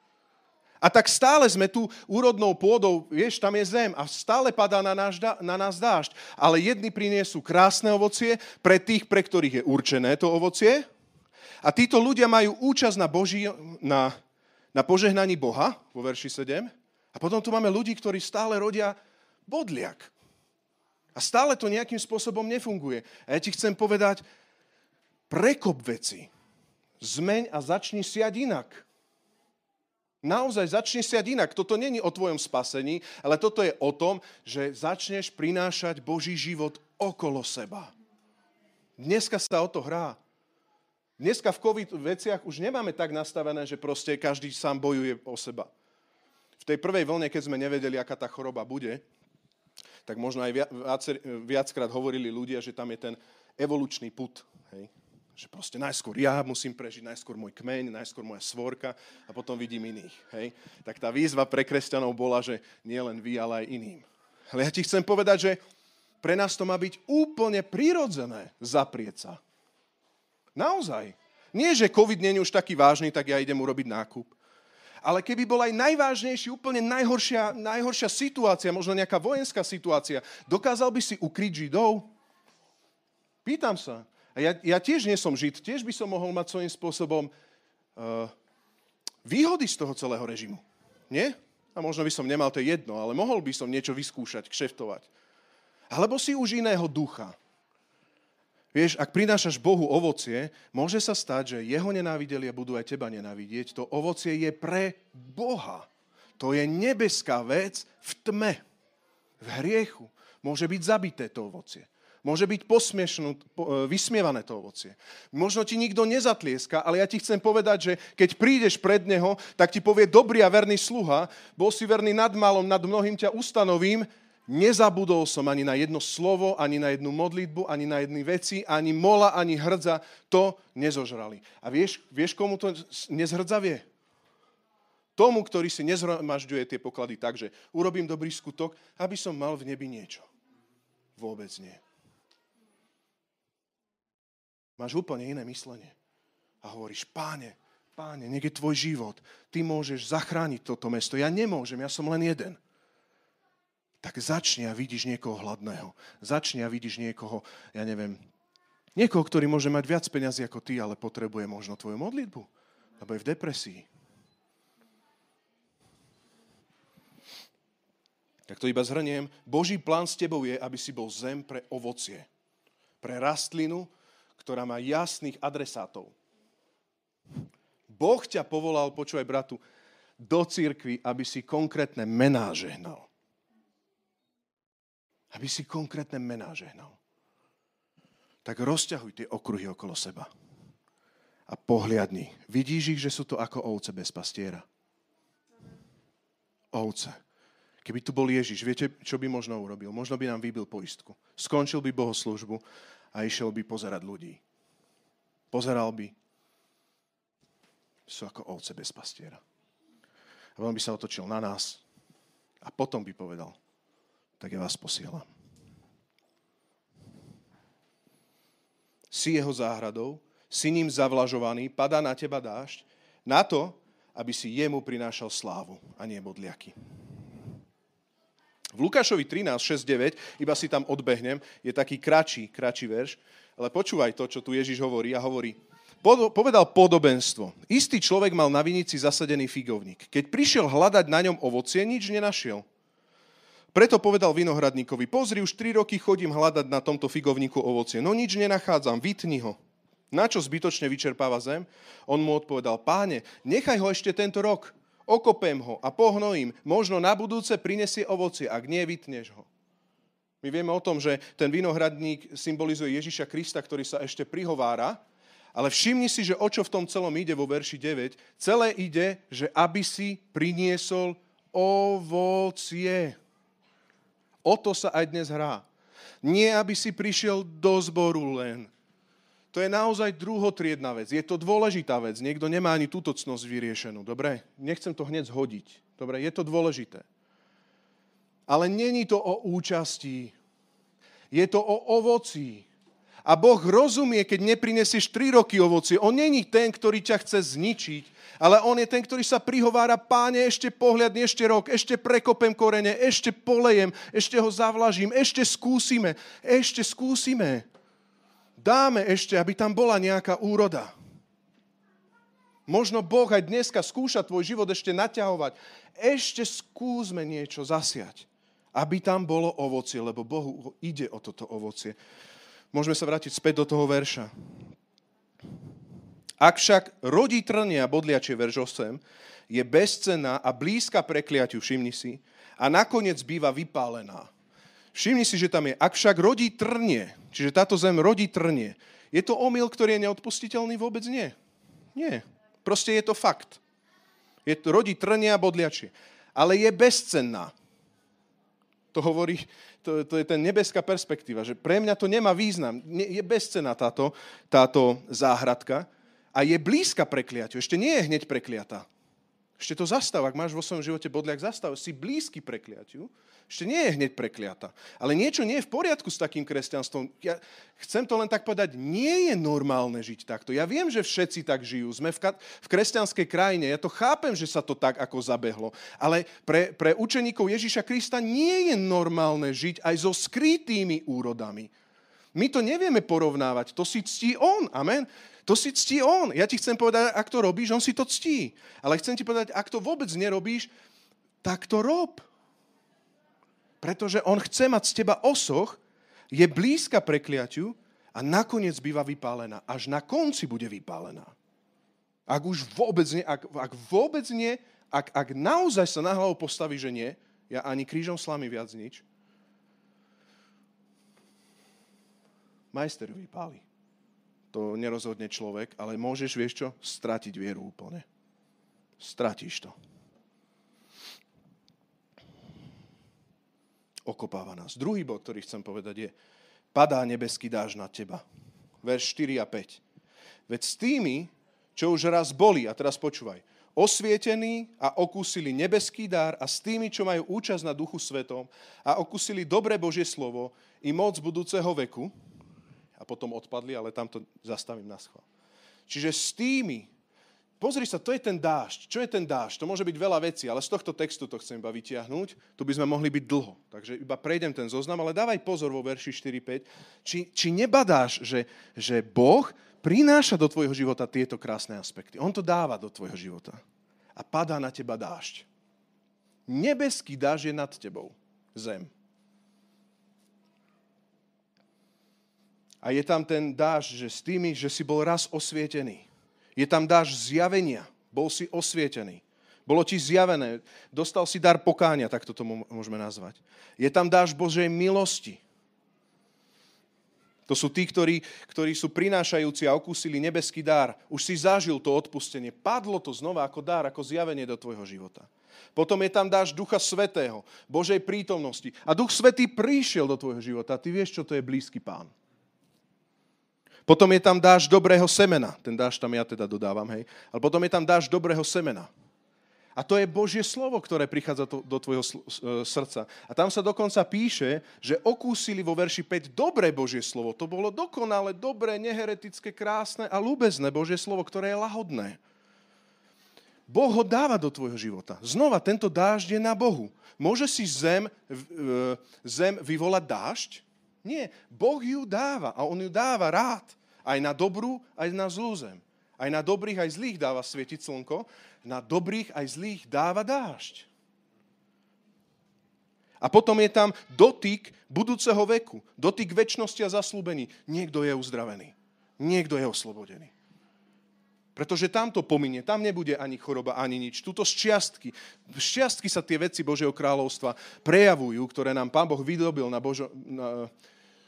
A tak stále sme tu úrodnou pôdou, vieš, tam je zem a stále padá na, náš, na nás dážď. Ale jedni priniesú krásne ovocie pre tých, pre ktorých je určené to ovocie. A títo ľudia majú účasť na, Boží, na, na požehnaní Boha, vo verši 7. A potom tu máme ľudí, ktorí stále rodia bodliak. A stále to nejakým spôsobom nefunguje. A ja ti chcem povedať, prekop veci. Zmeň a začni siať inak. Naozaj začneš siať inak. Toto není o tvojom spasení, ale toto je o tom, že začneš prinášať Boží život okolo seba. Dneska sa o to hrá. Dneska v COVID veciach už nemáme tak nastavené, že proste každý sám bojuje o seba. V tej prvej vlne, keď sme nevedeli, aká tá choroba bude, tak možno aj viac, viackrát hovorili ľudia, že tam je ten evolučný put. Hej? Že proste najskôr ja musím prežiť, najskôr môj kmeň, najskôr moja svorka a potom vidím iných. Hej? Tak tá výzva pre kresťanov bola, že nie len vy, ale aj iným. Ale ja ti chcem povedať, že pre nás to má byť úplne prirodzené zaprieť sa. Naozaj. Nie, že COVID nie je už taký vážny, tak ja idem urobiť nákup. Ale keby bola aj najvážnejší, úplne najhoršia, najhoršia situácia, možno nejaká vojenská situácia, dokázal by si ukryť Židov? Pýtam sa. A ja, ja tiež nie som žid, tiež by som mohol mať svojím spôsobom uh, výhody z toho celého režimu. Nie? A možno by som nemal to jedno, ale mohol by som niečo vyskúšať, kšeftovať. Alebo si už iného ducha. Vieš, ak prinášaš Bohu ovocie, môže sa stať, že jeho nenávideli a budú aj teba nenávidieť. To ovocie je pre Boha. To je nebeská vec v tme. v hriechu. Môže byť zabité to ovocie. Môže byť posmiešnú, e, vysmievané to ovocie. Možno ti nikto nezatlieska, ale ja ti chcem povedať, že keď prídeš pred neho, tak ti povie dobrý a verný sluha, bol si verný nad malom, nad mnohým ťa ustanovím, nezabudol som ani na jedno slovo, ani na jednu modlitbu, ani na jedny veci, ani mola, ani hrdza, to nezožrali. A vieš, vieš komu to nezhrdza vie? Tomu, ktorý si nezhromažďuje tie poklady tak, že urobím dobrý skutok, aby som mal v nebi niečo. Vôbec nie. Máš úplne iné myslenie. A hovoríš, páne, páne, nech je tvoj život. Ty môžeš zachrániť toto mesto. Ja nemôžem, ja som len jeden. Tak začni a vidíš niekoho hladného. Začni a vidíš niekoho, ja neviem, niekoho, ktorý môže mať viac peniazy ako ty, ale potrebuje možno tvoju modlitbu. Lebo je v depresii. Tak to iba zhrniem. Boží plán s tebou je, aby si bol zem pre ovocie. Pre rastlinu, ktorá má jasných adresátov. Boh ťa povolal, počúvaj bratu, do církvy, aby si konkrétne mená žehnal. Aby si konkrétne mená žehnal. Tak rozťahuj tie okruhy okolo seba. A pohliadni. Vidíš ich, že sú to ako ovce bez pastiera. Ovce. Keby tu bol Ježiš, viete, čo by možno urobil? Možno by nám vybil poistku. Skončil by bohoslužbu a išiel by pozerať ľudí. Pozeral by. Sú ako ovce bez pastiera. A on by sa otočil na nás a potom by povedal, tak ja vás posielam. Si jeho záhradou, si ním zavlažovaný, padá na teba dážď, na to, aby si jemu prinášal slávu a nie bodliaky. V Lukášovi 13, 6, 9, iba si tam odbehnem, je taký kračí, kračí verš, ale počúvaj to, čo tu Ježiš hovorí a hovorí, povedal podobenstvo. Istý človek mal na vinici zasadený figovník. Keď prišiel hľadať na ňom ovocie, nič nenašiel. Preto povedal vinohradníkovi, pozri, už tri roky chodím hľadať na tomto figovníku ovocie, no nič nenachádzam, vytni ho. Na čo zbytočne vyčerpáva zem? On mu odpovedal, páne, nechaj ho ešte tento rok okopem ho a pohnojím, možno na budúce prinesie ovocie, ak nie, vytneš ho. My vieme o tom, že ten vinohradník symbolizuje Ježiša Krista, ktorý sa ešte prihovára, ale všimni si, že o čo v tom celom ide vo verši 9. Celé ide, že aby si priniesol ovocie. O to sa aj dnes hrá. Nie, aby si prišiel do zboru len, to je naozaj druhotriedna vec. Je to dôležitá vec. Niekto nemá ani túto cnosť vyriešenú. Dobre? Nechcem to hneď zhodiť. Dobre? Je to dôležité. Ale není to o účasti. Je to o ovoci. A Boh rozumie, keď neprinesieš 3 roky ovoci. On není ten, ktorý ťa chce zničiť, ale on je ten, ktorý sa prihovára, páne, ešte pohľadne, ešte rok, ešte prekopem korene, ešte polejem, ešte ho zavlažím, ešte skúsime, ešte skúsime dáme ešte, aby tam bola nejaká úroda. Možno Boh aj dneska skúša tvoj život ešte naťahovať. Ešte skúsme niečo zasiať, aby tam bolo ovocie, lebo Bohu ide o toto ovocie. Môžeme sa vrátiť späť do toho verša. Ak však rodí trnia bodliačie verš 8, je bezcenná a blízka prekliatiu, všimni si, a nakoniec býva vypálená. Všimni si, že tam je, ak však rodí trnie, čiže táto zem rodí trnie, je to omyl, ktorý je neodpustiteľný? Vôbec nie. Nie. Proste je to fakt. Je to, rodí trnie a bodliačie. Ale je bezcenná. To hovorí, to, to je ten nebeská perspektíva, že pre mňa to nemá význam. Je bezcenná táto, táto záhradka a je blízka prekliaťu. Ešte nie je hneď prekliatá. Ešte to zastav, ak máš vo svojom živote bodliak, zastav, si blízky prekliatiu, ešte nie je hneď prekliata. Ale niečo nie je v poriadku s takým kresťanstvom. Ja chcem to len tak povedať, nie je normálne žiť takto. Ja viem, že všetci tak žijú. Sme v, ka- v kresťanskej krajine. Ja to chápem, že sa to tak ako zabehlo. Ale pre, pre učeníkov Ježíša Krista nie je normálne žiť aj so skrytými úrodami. My to nevieme porovnávať. To si ctí on. Amen to si ctí on. Ja ti chcem povedať, ak to robíš, on si to ctí. Ale chcem ti povedať, ak to vôbec nerobíš, tak to rob. Pretože on chce mať z teba osoch, je blízka prekliatiu a nakoniec býva vypálená. Až na konci bude vypálená. Ak už vôbec nie, ak, ak vôbec nie, ak, ak naozaj sa na hlavu postaví, že nie, ja ani krížom slamy viac nič, majster ju vypáli. To nerozhodne človek, ale môžeš, vieš čo, stratiť vieru úplne. Stratíš to. Okopáva nás. Druhý bod, ktorý chcem povedať je, padá nebeský dáž na teba. Verš 4 a 5. Veď s tými, čo už raz boli, a teraz počúvaj, osvietení a okúsili nebeský dar a s tými, čo majú účasť na Duchu Svetom a okúsili dobré Božie slovo i moc budúceho veku, a potom odpadli, ale tam to zastavím na schvál. Čiže s tými, pozri sa, to je ten dážď. Čo je ten dážď? To môže byť veľa vecí, ale z tohto textu to chcem iba vytiahnuť. Tu by sme mohli byť dlho. Takže iba prejdem ten zoznam, ale dávaj pozor vo verši 4-5. Či, či nebadáš, že, že Boh prináša do tvojho života tieto krásne aspekty. On to dáva do tvojho života. A padá na teba dážď. Nebeský dážď je nad tebou. Zem. A je tam ten dážď, že s tými, že si bol raz osvietený. Je tam dážď zjavenia. Bol si osvietený. Bolo ti zjavené. Dostal si dar pokáňa, tak to môžeme nazvať. Je tam dážď Božej milosti. To sú tí, ktorí, ktorí sú prinášajúci a okúsili nebeský dar. Už si zažil to odpustenie. Padlo to znova ako dar, ako zjavenie do tvojho života. Potom je tam dáš Ducha Svetého, Božej prítomnosti. A Duch Svetý prišiel do tvojho života. Ty vieš, čo to je blízky pán. Potom je tam dáš dobrého semena. Ten dáš tam ja teda dodávam, hej. Ale potom je tam dáš dobrého semena. A to je Božie slovo, ktoré prichádza do, do tvojho e, srdca. A tam sa dokonca píše, že okúsili vo verši 5 dobré Božie slovo. To bolo dokonale, dobré, neheretické, krásne a ľúbezné Božie slovo, ktoré je lahodné. Boh ho dáva do tvojho života. Znova, tento dážď je na Bohu. Môže si zem, e, zem vyvolať dážď? Nie. Boh ju dáva a on ju dáva rád. Aj na dobrú, aj na zlú zem. Aj na dobrých, aj zlých dáva svietiť slnko. Na dobrých, aj zlých dáva dážď. A potom je tam dotyk budúceho veku. Dotyk väčšnosti a zaslúbení. Niekto je uzdravený. Niekto je oslobodený. Pretože tam to pominie, tam nebude ani choroba, ani nič. Tuto z čiastky. Z čiastky sa tie veci Božieho kráľovstva prejavujú, ktoré nám Pán Boh vydobil na, Božo, na,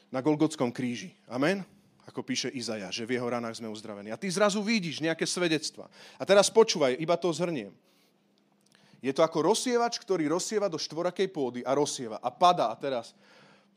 na Golgotskom kríži. Amen? Ako píše Izaja, že v jeho ranách sme uzdravení. A ty zrazu vidíš nejaké svedectva. A teraz počúvaj, iba to zhrniem. Je to ako rozsievač, ktorý rozsieva do štvorakej pôdy a rozsieva. A padá, a teraz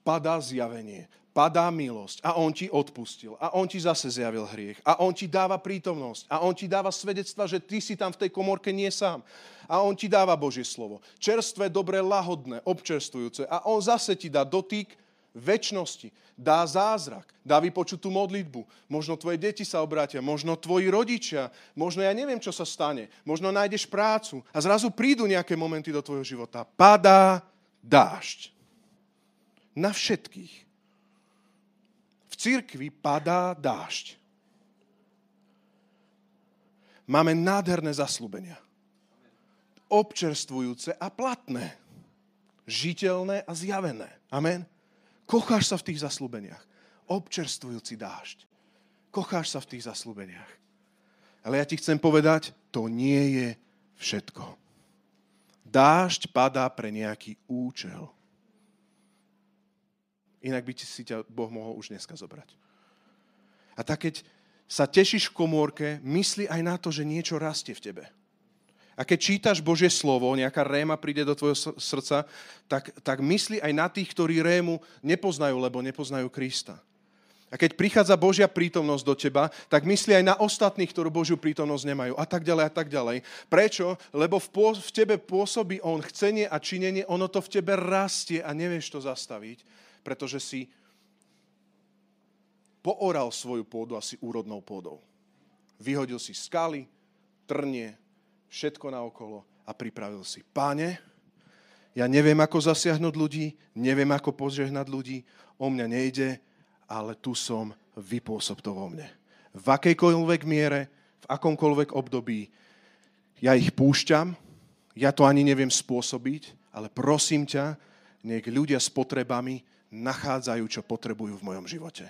padá zjavenie, padá milosť a on ti odpustil a on ti zase zjavil hriech a on ti dáva prítomnosť a on ti dáva svedectva, že ty si tam v tej komorke nie sám a on ti dáva Božie slovo. Čerstvé, dobré, lahodné, občerstvujúce a on zase ti dá dotyk väčšnosti, dá zázrak, dá vypočutú modlitbu. Možno tvoje deti sa obrátia, možno tvoji rodičia, možno ja neviem, čo sa stane. Možno nájdeš prácu a zrazu prídu nejaké momenty do tvojho života. Padá dážď. Na všetkých. V cirkvi padá dážď. Máme nádherné zaslúbenia. Občerstvujúce a platné. Žiteľné a zjavené. Amen. Kocháš sa v tých zaslúbeniach. Občerstvujúci dážď. Kocháš sa v tých zaslúbeniach. Ale ja ti chcem povedať, to nie je všetko. Dážď padá pre nejaký účel. Inak by si ťa Boh mohol už dneska zobrať. A tak keď sa tešíš v komórke, mysli aj na to, že niečo rastie v tebe. A keď čítaš Božie slovo, nejaká réma príde do tvojho srdca, tak, tak mysli aj na tých, ktorí rému nepoznajú, lebo nepoznajú Krista. A keď prichádza Božia prítomnosť do teba, tak mysli aj na ostatných, ktorú Božiu prítomnosť nemajú. A tak ďalej, a tak ďalej. Prečo? Lebo v, pô, v tebe pôsobí On chcenie a činenie, ono to v tebe rastie a nevieš to zastaviť, pretože si pooral svoju pôdu asi úrodnou pôdou. Vyhodil si skaly, trnie, všetko naokolo a pripravil si. Páne, ja neviem, ako zasiahnuť ľudí, neviem, ako požehnať ľudí, o mňa nejde, ale tu som, vypôsob to vo mne. V akejkoľvek miere, v akomkoľvek období, ja ich púšťam, ja to ani neviem spôsobiť, ale prosím ťa, nech ľudia s potrebami nachádzajú, čo potrebujú v mojom živote.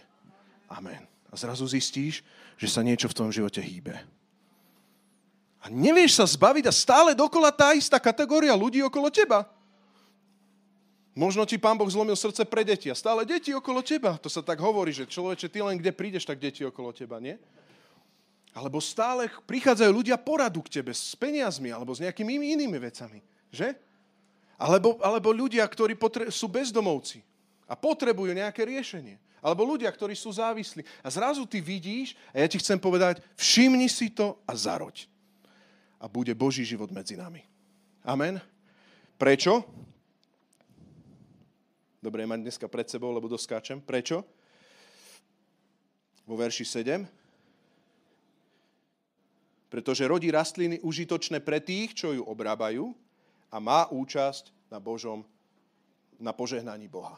Amen. A zrazu zistíš, že sa niečo v tom živote hýbe. A nevieš sa zbaviť a stále dokola tá istá kategória ľudí okolo teba. Možno ti pán Boh zlomil srdce pre deti a stále deti okolo teba. To sa tak hovorí, že človeče, ty len kde prídeš, tak deti okolo teba, nie? Alebo stále prichádzajú ľudia poradu k tebe s peniazmi alebo s nejakými inými vecami. Že? Alebo, alebo ľudia, ktorí potre- sú bezdomovci a potrebujú nejaké riešenie. Alebo ľudia, ktorí sú závislí. A zrazu ty vidíš, a ja ti chcem povedať, všimni si to a zaroď. A bude Boží život medzi nami. Amen. Prečo? Dobre, mať dneska pred sebou, lebo doskáčem. Prečo? Vo verši 7. Pretože rodí rastliny užitočné pre tých, čo ju obrábajú a má účasť na Božom, na požehnaní Boha.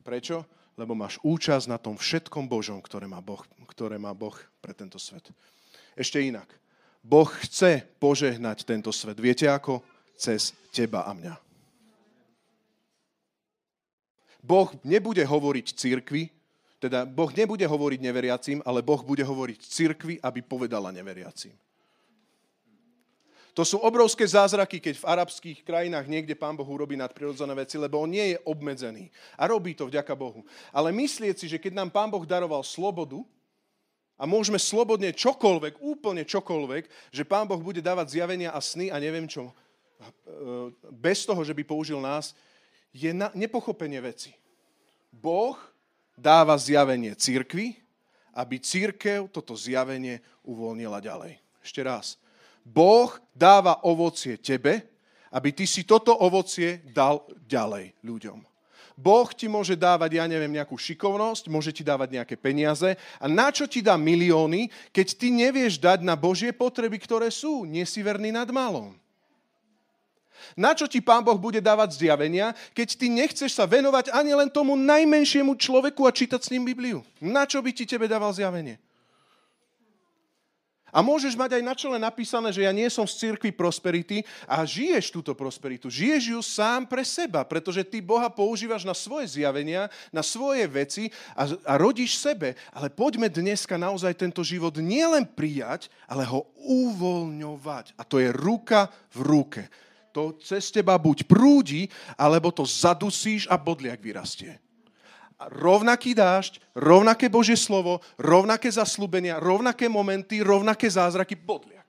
Prečo? Lebo máš účasť na tom všetkom Božom, ktoré má Boh, ktoré má boh pre tento svet. Ešte inak. Boh chce požehnať tento svet. Viete ako? Cez teba a mňa. Boh nebude hovoriť církvi, teda Boh nebude hovoriť neveriacím, ale Boh bude hovoriť církvi, aby povedala neveriacím. To sú obrovské zázraky, keď v arabských krajinách niekde pán Boh urobí nadprirodzené veci, lebo on nie je obmedzený. A robí to vďaka Bohu. Ale myslieť si, že keď nám pán Boh daroval slobodu a môžeme slobodne čokoľvek, úplne čokoľvek, že pán Boh bude dávať zjavenia a sny a neviem čo, bez toho, že by použil nás, je na, nepochopenie veci. Boh dáva zjavenie církvi, aby církev toto zjavenie uvoľnila ďalej. Ešte raz. Boh dáva ovocie tebe, aby ty si toto ovocie dal ďalej ľuďom. Boh ti môže dávať, ja neviem, nejakú šikovnosť, môže ti dávať nejaké peniaze a na čo ti dá milióny, keď ty nevieš dať na Božie potreby, ktoré sú? Nie si verný nad malom. Na čo ti Pán Boh bude dávať zjavenia, keď ty nechceš sa venovať ani len tomu najmenšiemu človeku a čítať s ním Bibliu? Na čo by ti tebe dával zjavenie? A môžeš mať aj na čele napísané, že ja nie som z cirkvi prosperity a žiješ túto prosperitu. Žiješ ju sám pre seba, pretože ty Boha používaš na svoje zjavenia, na svoje veci a, a rodíš sebe. Ale poďme dneska naozaj tento život nielen prijať, ale ho uvoľňovať. A to je ruka v ruke to cez teba buď prúdi, alebo to zadusíš a bodliak vyrastie. Rovnaký dážď, rovnaké Božie slovo, rovnaké zaslúbenia, rovnaké momenty, rovnaké zázraky, bodliak.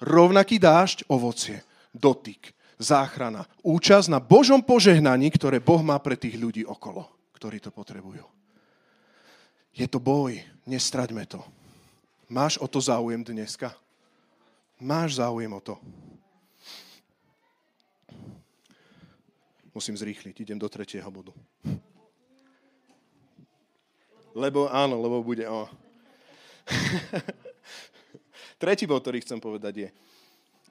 Rovnaký dážď, ovocie, dotyk, záchrana, účasť na Božom požehnaní, ktoré Boh má pre tých ľudí okolo, ktorí to potrebujú. Je to boj, nestraďme to. Máš o to záujem dneska? Máš záujem o to? Musím zrýchliť, idem do tretieho bodu. Lebo áno, lebo bude o. *laughs* Tretí bod, ktorý chcem povedať je,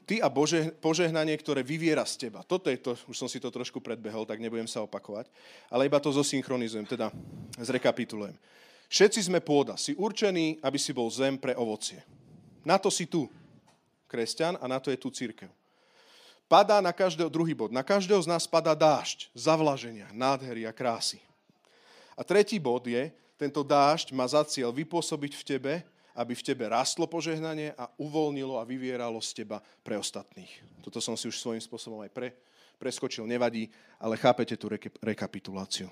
ty a Bože, požehnanie, ktoré vyviera z teba. Toto je to, už som si to trošku predbehol, tak nebudem sa opakovať, ale iba to zosynchronizujem, teda zrekapitulujem. Všetci sme pôda, si určený, aby si bol zem pre ovocie. Na to si tu, kresťan, a na to je tu církev padá na každého, druhý bod, na každého z nás padá dážď, zavlaženia, nádhery a krásy. A tretí bod je, tento dážď má za cieľ vypôsobiť v tebe, aby v tebe rastlo požehnanie a uvoľnilo a vyvieralo z teba pre ostatných. Toto som si už svojím spôsobom aj pre, preskočil, nevadí, ale chápete tú rekapituláciu.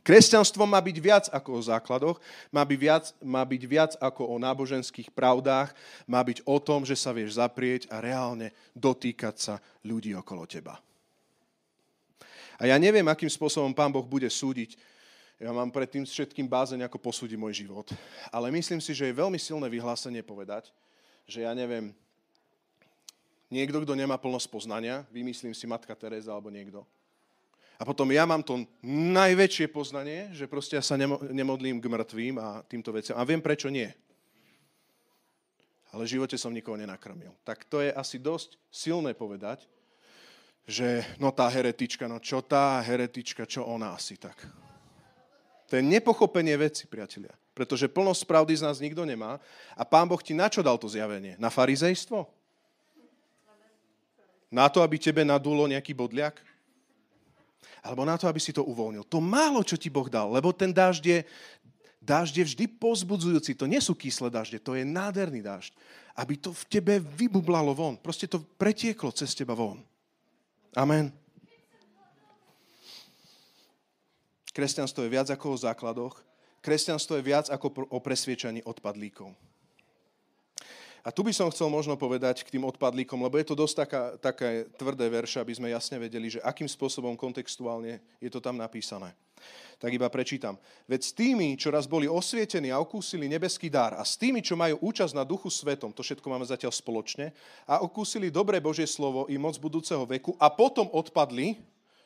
Kresťanstvo má byť viac ako o základoch, má byť, viac, má byť viac ako o náboženských pravdách, má byť o tom, že sa vieš zaprieť a reálne dotýkať sa ľudí okolo teba. A ja neviem, akým spôsobom Pán Boh bude súdiť. Ja mám pred tým všetkým bázeň, ako posúdi môj život. Ale myslím si, že je veľmi silné vyhlásenie povedať, že ja neviem, niekto, kto nemá plnosť poznania, vymyslím si Matka Teresa alebo niekto, a potom ja mám to najväčšie poznanie, že proste ja sa nemodlím k mŕtvým a týmto veciam. A viem, prečo nie. Ale v živote som nikoho nenakrmil. Tak to je asi dosť silné povedať, že no tá heretička, no čo tá heretička, čo ona asi tak. To je nepochopenie veci, priatelia. Pretože plnosť pravdy z nás nikto nemá. A pán Boh ti na čo dal to zjavenie? Na farizejstvo? Na to, aby tebe nadulo nejaký bodliak? alebo na to, aby si to uvoľnil. To málo, čo ti Boh dal, lebo ten dážď je, dážď je vždy pozbudzujúci. To nie sú kyslé dážde, to je nádherný dážď. Aby to v tebe vybublalo von. Proste to pretieklo cez teba von. Amen. Kresťanstvo je viac ako o základoch. Kresťanstvo je viac ako o presviečaní odpadlíkov. A tu by som chcel možno povedať k tým odpadlíkom, lebo je to dosť taká, také tvrdé verše, aby sme jasne vedeli, že akým spôsobom kontextuálne je to tam napísané. Tak iba prečítam. Veď s tými, čo raz boli osvietení a okúsili nebeský dar a s tými, čo majú účasť na duchu svetom, to všetko máme zatiaľ spoločne, a okúsili dobré Božie slovo i moc budúceho veku a potom odpadli,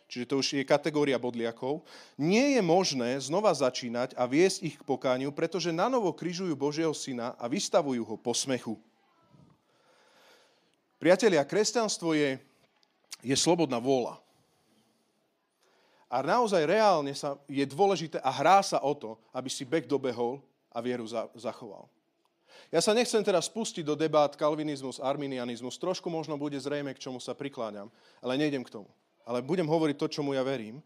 čiže to už je kategória bodliakov, nie je možné znova začínať a viesť ich k pokániu, pretože na novo križujú Božieho syna a vystavujú ho posmechu. Priatelia, kresťanstvo je, je slobodná vôľa. A naozaj reálne sa, je dôležité a hrá sa o to, aby si bek dobehol a vieru za, zachoval. Ja sa nechcem teraz spustiť do debát kalvinizmus, arminianizmus. Trošku možno bude zrejme, k čomu sa prikláňam, ale nejdem k tomu ale budem hovoriť to, čomu ja verím.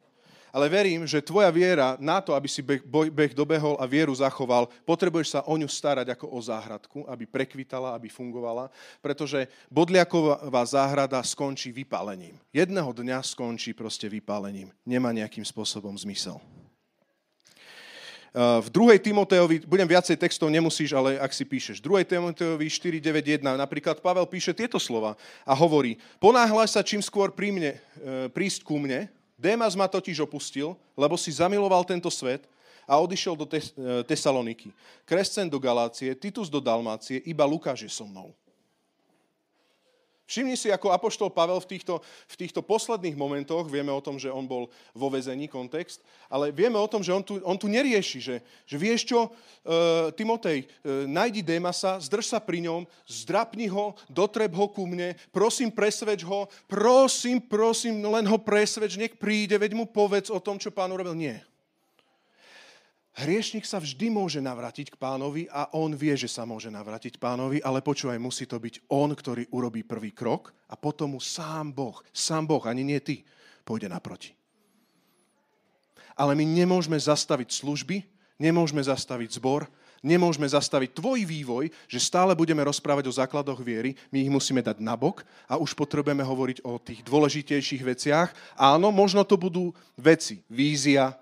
Ale verím, že tvoja viera na to, aby si beh, beh dobehol a vieru zachoval, potrebuješ sa o ňu starať ako o záhradku, aby prekvitala, aby fungovala, pretože bodliaková záhrada skončí vypálením. Jedného dňa skončí proste vypálením. Nemá nejakým spôsobom zmysel. V 2. Timoteovi, budem viacej textov, nemusíš, ale ak si píšeš. 2. Timoteovi 4.9.1, napríklad Pavel píše tieto slova a hovorí, ponáhľaj sa čím skôr pri mne, e, prísť ku mne, Démas ma totiž opustil, lebo si zamiloval tento svet a odišiel do Tes- e, Tesaloniky. Krescen do Galácie, Titus do Dalmácie, iba Lukáš je so mnou. Všimni si, ako apoštol Pavel v týchto, v týchto posledných momentoch, vieme o tom, že on bol vo vezení, kontext, ale vieme o tom, že on tu, on tu nerieši, že, že vieš čo, uh, Timotej, uh, najdi Démasa, zdrž sa pri ňom, zdrapni ho, dotreb ho ku mne, prosím, presvedč ho, prosím, prosím, len ho presvedč, nech príde, veď mu povedz o tom, čo pán urobil. Nie. Hriešnik sa vždy môže navrátiť k pánovi a on vie, že sa môže navrátiť pánovi, ale počúvaj, musí to byť on, ktorý urobí prvý krok a potom mu sám Boh, sám Boh, ani nie ty, pôjde naproti. Ale my nemôžeme zastaviť služby, nemôžeme zastaviť zbor, nemôžeme zastaviť tvoj vývoj, že stále budeme rozprávať o základoch viery, my ich musíme dať nabok a už potrebujeme hovoriť o tých dôležitejších veciach. Áno, možno to budú veci, vízia,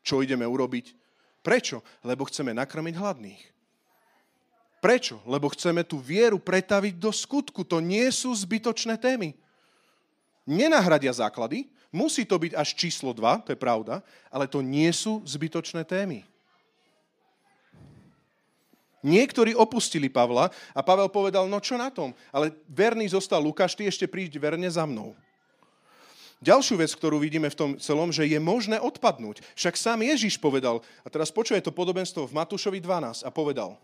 čo ideme urobiť. Prečo? Lebo chceme nakrmiť hladných. Prečo? Lebo chceme tú vieru pretaviť do skutku. To nie sú zbytočné témy. Nenahradia základy, musí to byť až číslo 2, to je pravda, ale to nie sú zbytočné témy. Niektorí opustili Pavla a Pavel povedal, no čo na tom? Ale verný zostal Lukáš, ty ešte príď verne za mnou. Ďalšiu vec, ktorú vidíme v tom celom, že je možné odpadnúť. Však sám Ježiš povedal, a teraz počuje to podobenstvo v Matúšovi 12 a povedal,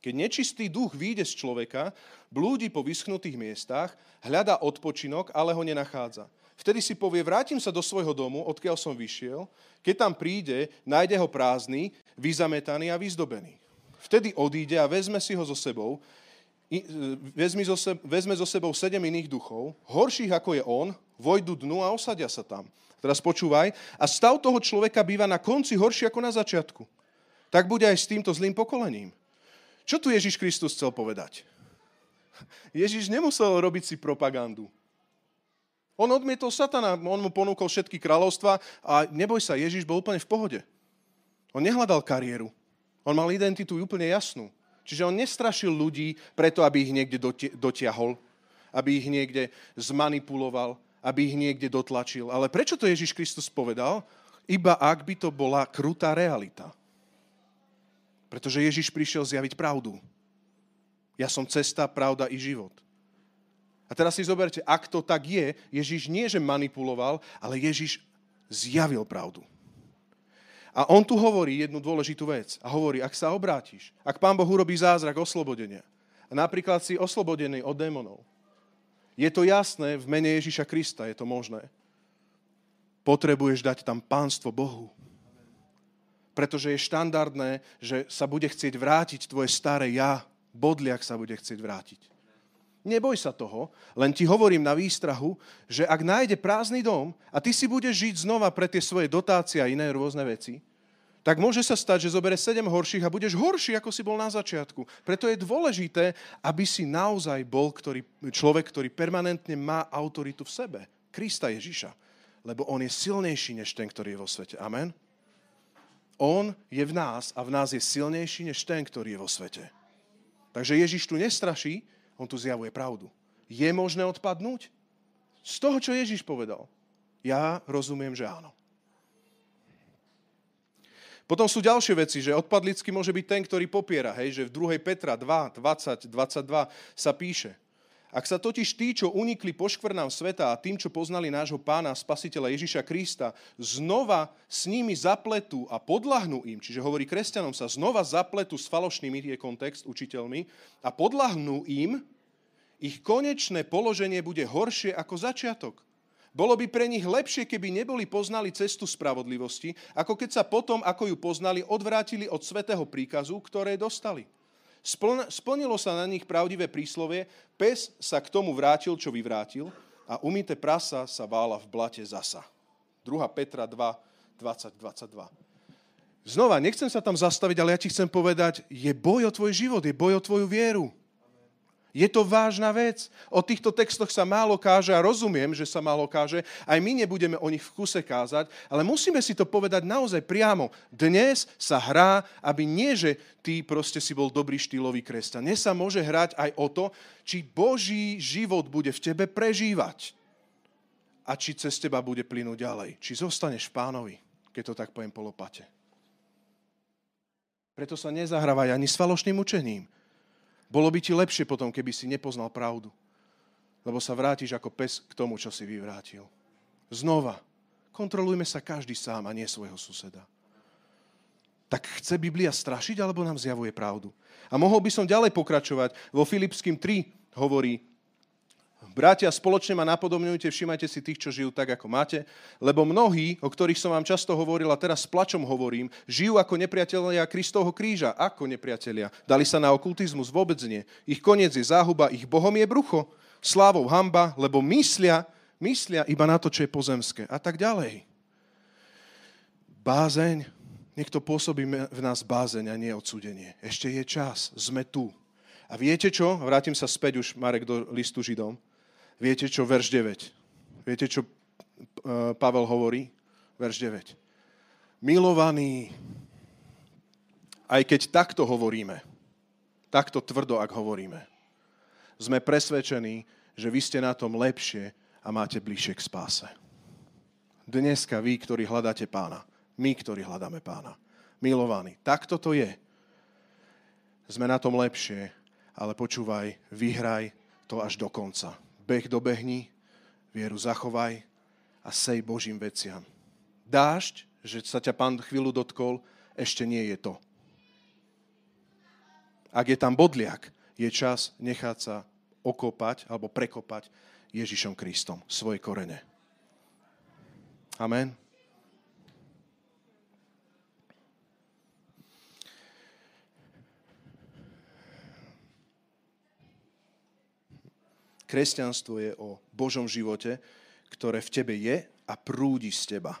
keď nečistý duch vyjde z človeka, blúdi po vyschnutých miestach, hľadá odpočinok, ale ho nenachádza. Vtedy si povie, vrátim sa do svojho domu, odkiaľ som vyšiel. Keď tam príde, nájde ho prázdny, vyzametaný a vyzdobený. Vtedy odíde a vezme si ho so sebou, e, vezme so, sebou, vezme so sebou sedem iných duchov, horších ako je on, vojdu dnu a osadia sa tam. Teraz počúvaj. A stav toho človeka býva na konci horší ako na začiatku. Tak bude aj s týmto zlým pokolením. Čo tu Ježiš Kristus chcel povedať? *laughs* Ježiš nemusel robiť si propagandu. On odmietol satana, on mu ponúkol všetky kráľovstva a neboj sa, Ježiš bol úplne v pohode. On nehľadal kariéru. On mal identitu úplne jasnú. Čiže on nestrašil ľudí preto, aby ich niekde dotiahol, aby ich niekde zmanipuloval, aby ich niekde dotlačil. Ale prečo to Ježiš Kristus povedal? Iba ak by to bola krutá realita. Pretože Ježiš prišiel zjaviť pravdu. Ja som cesta, pravda i život. A teraz si zoberte, ak to tak je, Ježiš nie, že manipuloval, ale Ježiš zjavil pravdu. A on tu hovorí jednu dôležitú vec. A hovorí, ak sa obrátiš, ak Pán Boh urobí zázrak oslobodenia, a napríklad si oslobodený od démonov, je to jasné, v mene Ježiša Krista je to možné. Potrebuješ dať tam pánstvo Bohu. Pretože je štandardné, že sa bude chcieť vrátiť tvoje staré ja. Bodliak sa bude chcieť vrátiť. Neboj sa toho, len ti hovorím na výstrahu, že ak nájde prázdny dom a ty si budeš žiť znova pre tie svoje dotácie a iné rôzne veci, tak môže sa stať, že zobere sedem horších a budeš horší, ako si bol na začiatku. Preto je dôležité, aby si naozaj bol ktorý, človek, ktorý permanentne má autoritu v sebe. Krista Ježiša. lebo on je silnejší než ten, ktorý je vo svete. Amen? On je v nás a v nás je silnejší než ten, ktorý je vo svete. Takže Ježiš tu nestraší, on tu zjavuje pravdu. Je možné odpadnúť? Z toho, čo Ježiš povedal. Ja rozumiem, že áno. Potom sú ďalšie veci, že odpadlicky môže byť ten, ktorý popiera, hej, že v 2. Petra 2, 20, 22 sa píše. Ak sa totiž tí, čo unikli poškvrnám sveta a tým, čo poznali nášho pána spasiteľa Ježiša Krista, znova s nimi zapletú a podlahnú im, čiže hovorí kresťanom sa, znova zapletú s falošnými, je kontext, učiteľmi, a podlahnú im, ich konečné položenie bude horšie ako začiatok. Bolo by pre nich lepšie, keby neboli poznali cestu spravodlivosti, ako keď sa potom, ako ju poznali, odvrátili od svetého príkazu, ktoré dostali. Splnilo sa na nich pravdivé príslovie, pes sa k tomu vrátil, čo vyvrátil, a umité prasa sa vála v blate zasa. 2. Petra 2, 20, 22. Znova, nechcem sa tam zastaviť, ale ja ti chcem povedať, je boj o tvoj život, je boj o tvoju vieru. Je to vážna vec. O týchto textoch sa málo káže a rozumiem, že sa málo káže. Aj my nebudeme o nich v kuse kázať, ale musíme si to povedať naozaj priamo. Dnes sa hrá, aby nie, že ty proste si bol dobrý štýlový kresťan. Dnes sa môže hrať aj o to, či Boží život bude v tebe prežívať a či cez teba bude plynúť ďalej. Či zostaneš v pánovi, keď to tak poviem polopate. Preto sa nezahrávaj ani s falošným učením. Bolo by ti lepšie potom, keby si nepoznal pravdu. Lebo sa vrátiš ako pes k tomu, čo si vyvrátil. Znova, kontrolujme sa každý sám a nie svojho suseda. Tak chce Biblia strašiť, alebo nám zjavuje pravdu? A mohol by som ďalej pokračovať. Vo Filipským 3 hovorí, Bratia, spoločne ma napodobňujte, všimajte si tých, čo žijú tak, ako máte, lebo mnohí, o ktorých som vám často hovoril a teraz s plačom hovorím, žijú ako nepriatelia Kristovho kríža. Ako nepriatelia? Dali sa na okultizmus? Vôbec nie. Ich koniec je záhuba, ich bohom je brucho. Slávou hamba, lebo myslia, myslia iba na to, čo je pozemské. A tak ďalej. Bázeň, niekto pôsobí v nás bázeň a nie odsudenie. Ešte je čas, sme tu. A viete čo? Vrátim sa späť už, Marek, do listu Židom. Viete čo, verš 9. Viete čo e, Pavel hovorí? Verš 9. Milovaní, aj keď takto hovoríme, takto tvrdo, ak hovoríme, sme presvedčení, že vy ste na tom lepšie a máte bližšie k spáse. Dneska vy, ktorí hľadáte pána, my, ktorí hľadáme pána, milovaní, takto to je. Sme na tom lepšie, ale počúvaj, vyhraj to až do konca beh dobehni, vieru zachovaj a sej Božím veciam. Dážď, že sa ťa pán chvíľu dotkol, ešte nie je to. Ak je tam bodliak, je čas nechať sa okopať alebo prekopať Ježišom Kristom svoje korene. Amen. Kresťanstvo je o Božom živote, ktoré v tebe je a prúdi z teba.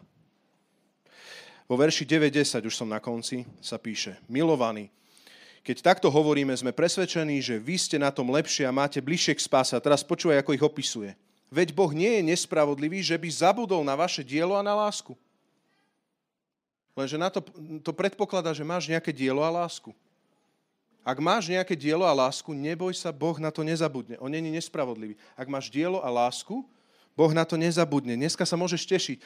Vo verši 9.10, už som na konci, sa píše, milovaní, keď takto hovoríme, sme presvedčení, že vy ste na tom lepšie a máte bližšie k spáse. A teraz počúvaj, ako ich opisuje. Veď Boh nie je nespravodlivý, že by zabudol na vaše dielo a na lásku. Lenže na to, to predpokladá, že máš nejaké dielo a lásku. Ak máš nejaké dielo a lásku, neboj sa, Boh na to nezabudne. On není nespravodlivý. Ak máš dielo a lásku, Boh na to nezabudne. Dneska sa môžeš tešiť.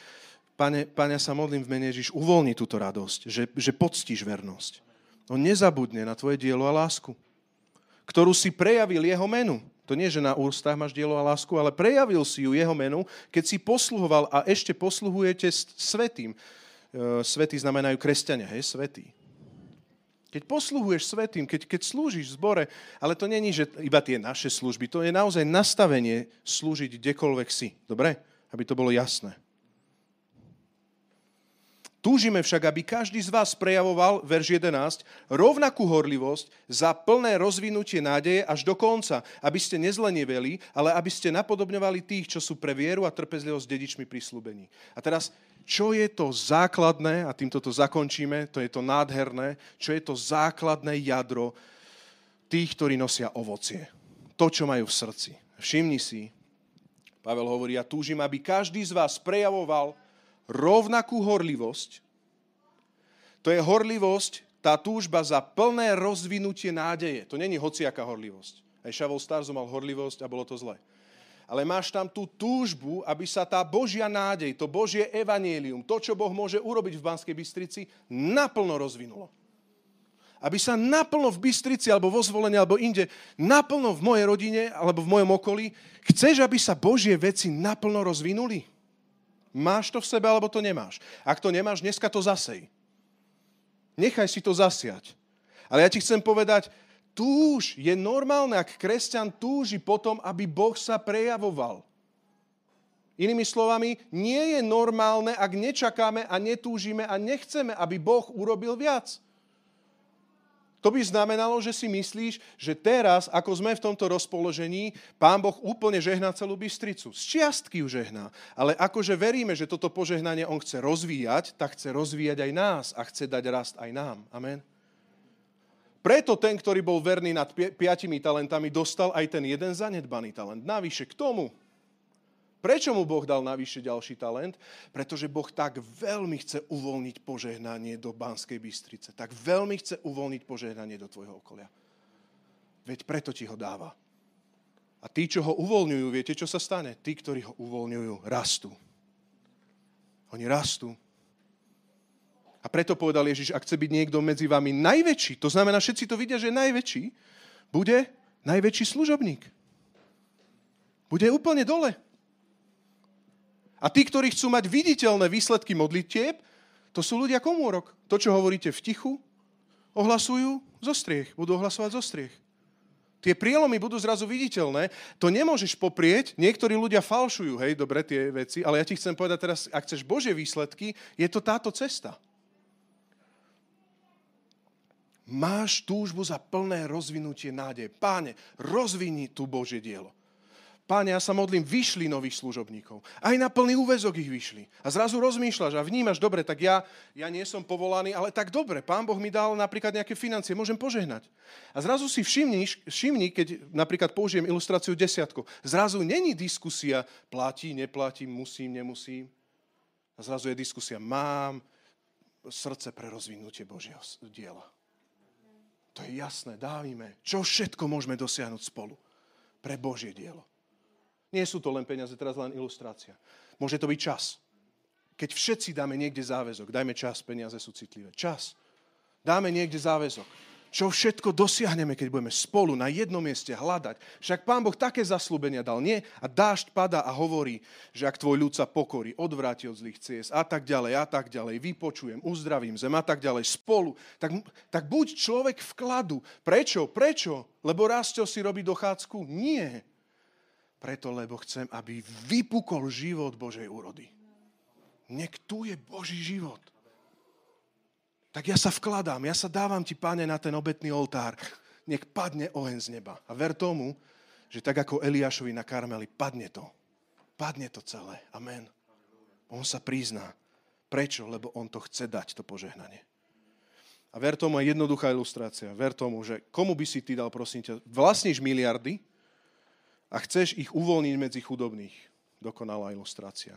Pane, pane, sa modlím v mene Ježiš, uvoľni túto radosť, že, že poctíš vernosť. On nezabudne na tvoje dielo a lásku, ktorú si prejavil jeho menu. To nie, že na ústach máš dielo a lásku, ale prejavil si ju jeho menu, keď si posluhoval a ešte posluhujete svetým. E, svetí znamenajú kresťania, hej, svetí. Keď posluhuješ svetým, keď, keď slúžiš v zbore, ale to není, že iba tie naše služby, to je naozaj nastavenie slúžiť kdekoľvek si. Dobre? Aby to bolo jasné. Túžime však, aby každý z vás prejavoval, verš 11, rovnakú horlivosť za plné rozvinutie nádeje až do konca, aby ste nezleniveli, ale aby ste napodobňovali tých, čo sú pre vieru a trpezlivosť dedičmi prislúbení. A teraz čo je to základné, a týmto to zakončíme, to je to nádherné, čo je to základné jadro tých, ktorí nosia ovocie. To, čo majú v srdci. Všimni si, Pavel hovorí, ja túžim, aby každý z vás prejavoval rovnakú horlivosť. To je horlivosť, tá túžba za plné rozvinutie nádeje. To není hociaká horlivosť. Aj Šavol Starzo mal horlivosť a bolo to zlé. Ale máš tam tú túžbu, aby sa tá Božia nádej, to Božie evanielium, to, čo Boh môže urobiť v Banskej Bystrici, naplno rozvinulo aby sa naplno v Bystrici, alebo vo zvolení, alebo inde, naplno v mojej rodine, alebo v mojom okolí, chceš, aby sa Božie veci naplno rozvinuli? Máš to v sebe, alebo to nemáš? Ak to nemáš, dneska to zasej. Nechaj si to zasiať. Ale ja ti chcem povedať, túž, je normálne, ak kresťan túži potom, aby Boh sa prejavoval. Inými slovami, nie je normálne, ak nečakáme a netúžime a nechceme, aby Boh urobil viac. To by znamenalo, že si myslíš, že teraz, ako sme v tomto rozpoložení, Pán Boh úplne žehná celú Bystricu. Z čiastky ju žehná. Ale akože veríme, že toto požehnanie On chce rozvíjať, tak chce rozvíjať aj nás a chce dať rast aj nám. Amen. Preto ten, ktorý bol verný nad piatimi talentami, dostal aj ten jeden zanedbaný talent. Navyše k tomu Prečo mu Boh dal navyše ďalší talent? Pretože Boh tak veľmi chce uvoľniť požehnanie do Banskej Bystrice. Tak veľmi chce uvoľniť požehnanie do tvojho okolia. Veď preto ti ho dáva. A tí, čo ho uvoľňujú, viete, čo sa stane? Tí, ktorí ho uvoľňujú, rastú. Oni rastú. A preto povedal Ježiš, ak chce byť niekto medzi vami najväčší, to znamená, všetci to vidia, že je najväčší, bude najväčší služobník. Bude úplne dole. A tí, ktorí chcú mať viditeľné výsledky modlitieb, to sú ľudia komórok. To, čo hovoríte v tichu, ohlasujú zo striech. Budú ohlasovať zo striech. Tie prielomy budú zrazu viditeľné. To nemôžeš poprieť. Niektorí ľudia falšujú, hej, dobre, tie veci, ale ja ti chcem povedať teraz, ak chceš Božie výsledky, je to táto cesta. Máš túžbu za plné rozvinutie nádeje. Páne, rozvini tu Božie dielo. Páne, ja sa modlím, vyšli nových služobníkov. Aj na plný úvezok ich vyšli. A zrazu rozmýšľaš a vnímaš, dobre, tak ja, ja nie som povolaný, ale tak dobre, pán Boh mi dal napríklad nejaké financie, môžem požehnať. A zrazu si všimni, všimni keď napríklad použijem ilustráciu desiatku, zrazu není diskusia, platí, neplatí, musím, nemusím. A zrazu je diskusia, mám srdce pre rozvinutie Božieho diela. To je jasné, dávime. Čo všetko môžeme dosiahnuť spolu pre Božie dielo. Nie sú to len peniaze, teraz len ilustrácia. Môže to byť čas. Keď všetci dáme niekde záväzok, dajme čas, peniaze sú citlivé. Čas. Dáme niekde záväzok. Čo všetko dosiahneme, keď budeme spolu na jednom mieste hľadať. Však Pán Boh také zaslúbenia dal, nie? A dážď pada a hovorí, že ak tvoj ľud sa pokorí, odvráti od zlých ciest a tak ďalej, a tak ďalej, vypočujem, uzdravím zem a tak ďalej, spolu. Tak, tak buď človek vkladu. Prečo? Prečo? Lebo Rásťo si robí dochádzku? Nie. Preto, lebo chcem, aby vypukol život Božej úrody. Nech tu je Boží život. Tak ja sa vkladám, ja sa dávam ti, páne, na ten obetný oltár. Nech padne oheň z neba. A ver tomu, že tak ako Eliášovi na Karmeli, padne to. Padne to celé. Amen. On sa prizná. Prečo? Lebo on to chce dať, to požehnanie. A ver tomu je jednoduchá ilustrácia. Ver tomu, že komu by si ty dal, prosím ťa, vlastníš miliardy, a chceš ich uvoľniť medzi chudobných. Dokonalá ilustrácia.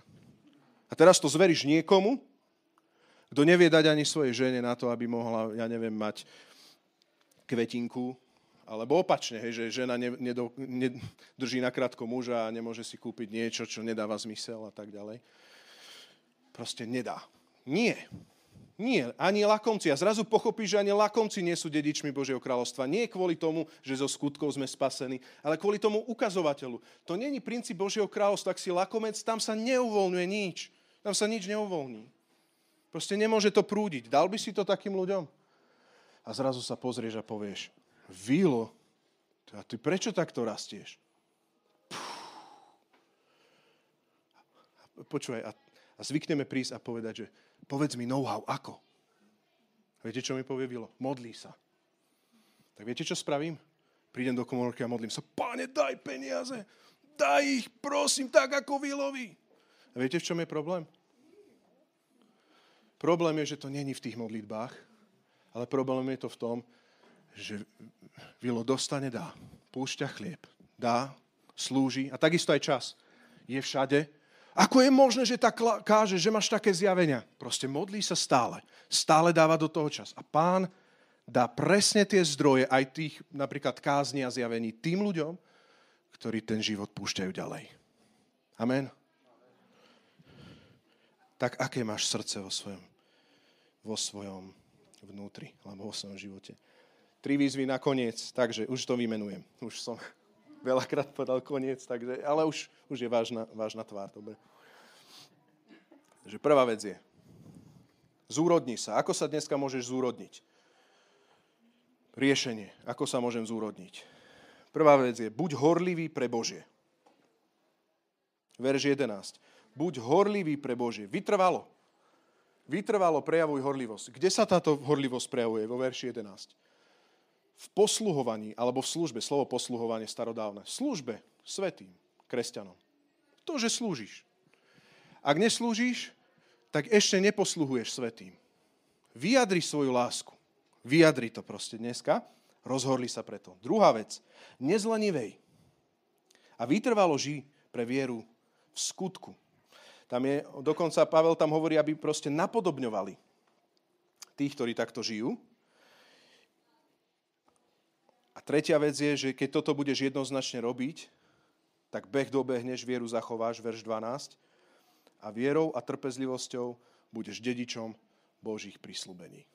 A teraz to zveríš niekomu, kto nevie dať ani svojej žene na to, aby mohla, ja neviem, mať kvetinku, alebo opačne, hej, že žena ne, nedo, ne, drží nakrátko muža a nemôže si kúpiť niečo, čo nedáva zmysel a tak ďalej. Proste nedá. Nie. Nie, ani lakomci. A zrazu pochopíš, že ani lakomci nie sú dedičmi Božieho kráľovstva. Nie kvôli tomu, že zo skutkov sme spasení, ale kvôli tomu ukazovateľu. To není princíp Božieho kráľovstva. Ak si lakomec, tam sa neuvoľňuje nič. Tam sa nič neuvoľní. Proste nemôže to prúdiť. Dal by si to takým ľuďom? A zrazu sa pozrieš a povieš, Vilo, a ty prečo takto rastieš? Počúvaj, a, a zvykneme prísť a povedať, že Povedz mi know-how, ako? Viete, čo mi povie Vilo? Modlí sa. Tak viete, čo spravím? Prídem do komorky a modlím sa. Pane, daj peniaze. Daj ich, prosím, tak ako Vilovi. A viete, v čom je problém? Problém je, že to není v tých modlitbách, ale problém je to v tom, že Vilo dostane, dá. Púšťa chlieb. Dá, slúži a takisto aj čas. Je všade. Ako je možné, že tak káže, že máš také zjavenia? Proste modlí sa stále. Stále dáva do toho čas. A pán dá presne tie zdroje aj tých napríklad kázni a zjavení tým ľuďom, ktorí ten život púšťajú ďalej. Amen. Tak aké máš srdce vo svojom, vo svojom vnútri, alebo vo svojom živote? Tri výzvy na koniec, takže už to vymenujem. Už som *laughs* veľakrát povedal koniec, takže, ale už, už je vážna, vážna tvár. Dobre. Takže prvá vec je, zúrodni sa. Ako sa dneska môžeš zúrodniť? Riešenie. Ako sa môžem zúrodniť? Prvá vec je, buď horlivý pre Božie. Verš 11. Buď horlivý pre Božie. Vytrvalo. Vytrvalo prejavuj horlivosť. Kde sa táto horlivosť prejavuje? Vo verši 11. V posluhovaní, alebo v službe. Slovo posluhovanie starodávne. V službe svetým, kresťanom. To, že slúžiš. Ak neslúžiš, tak ešte neposluhuješ svetým. Vyjadri svoju lásku. Vyjadri to proste dneska. Rozhorli sa preto. Druhá vec. Nezlenivej. A vytrvalo ži pre vieru v skutku. Tam je, dokonca Pavel tam hovorí, aby proste napodobňovali tých, ktorí takto žijú. A tretia vec je, že keď toto budeš jednoznačne robiť, tak beh dobehneš, vieru zachováš, verš 12, a vierou a trpezlivosťou budeš dedičom Božích prísľubení.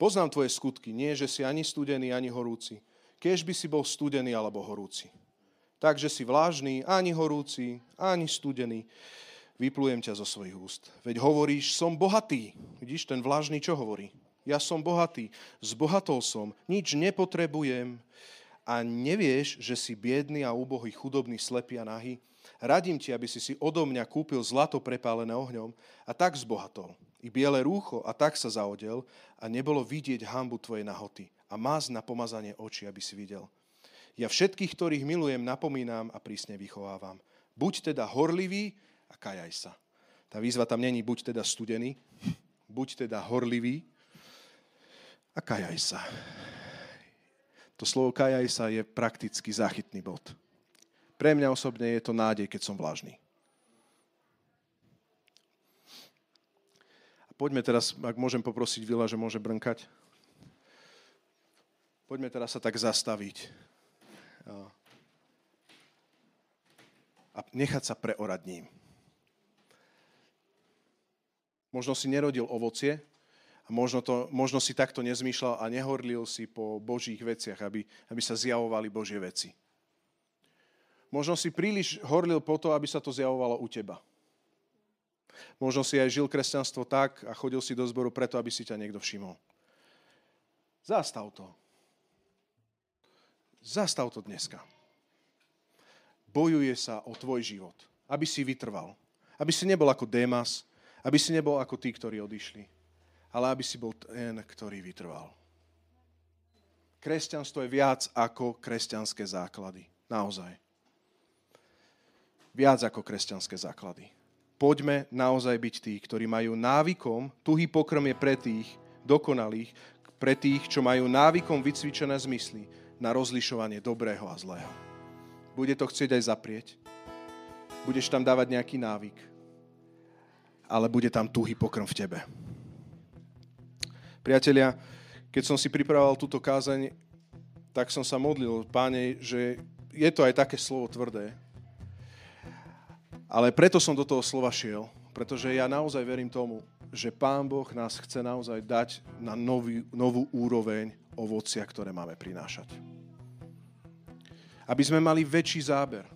Poznám tvoje skutky, nie, že si ani studený, ani horúci. Kež by si bol studený alebo horúci. Takže si vlážný, ani horúci, ani studený. Vyplujem ťa zo svojich úst. Veď hovoríš, som bohatý. Vidíš, ten vlážny čo hovorí? Ja som bohatý, zbohatol som, nič nepotrebujem a nevieš, že si biedný a úbohý, chudobný, slepý a nahý. Radím ti, aby si si odo mňa kúpil zlato prepálené ohňom a tak zbohatol i biele rúcho a tak sa zaodel a nebolo vidieť hambu tvojej nahoty a más na pomazanie očí, aby si videl. Ja všetkých, ktorých milujem, napomínam a prísne vychovávam. Buď teda horlivý a kajaj sa. Tá výzva tam není buď teda studený, buď teda horlivý a kajaj sa. To slovo kajaj sa je prakticky záchytný bod. Pre mňa osobne je to nádej, keď som vlažný. Poďme teraz, ak môžem poprosiť Vila, že môže brnkať. Poďme teraz sa tak zastaviť. A nechať sa preorať ním. Možno si nerodil ovocie možno, to, možno si takto nezmýšľal a nehorlil si po Božích veciach, aby, aby sa zjavovali Božie veci. Možno si príliš horlil po to, aby sa to zjavovalo u teba. Možno si aj žil kresťanstvo tak a chodil si do zboru preto, aby si ťa niekto všimol. Zastav to. Zastav to dneska. Bojuje sa o tvoj život, aby si vytrval. Aby si nebol ako Démas, aby si nebol ako tí, ktorí odišli, ale aby si bol ten, ktorý vytrval. Kresťanstvo je viac ako kresťanské základy. Naozaj. Viac ako kresťanské základy poďme naozaj byť tí, ktorí majú návykom, tuhý pokrm je pre tých dokonalých, pre tých, čo majú návykom vycvičené zmysly na rozlišovanie dobrého a zlého. Bude to chcieť aj zaprieť. Budeš tam dávať nejaký návyk. Ale bude tam tuhý pokrm v tebe. Priatelia, keď som si pripravoval túto kázeň, tak som sa modlil, páne, že je to aj také slovo tvrdé, ale preto som do toho slova šiel, pretože ja naozaj verím tomu, že Pán Boh nás chce naozaj dať na nový, novú úroveň ovocia, ktoré máme prinášať. Aby sme mali väčší záber.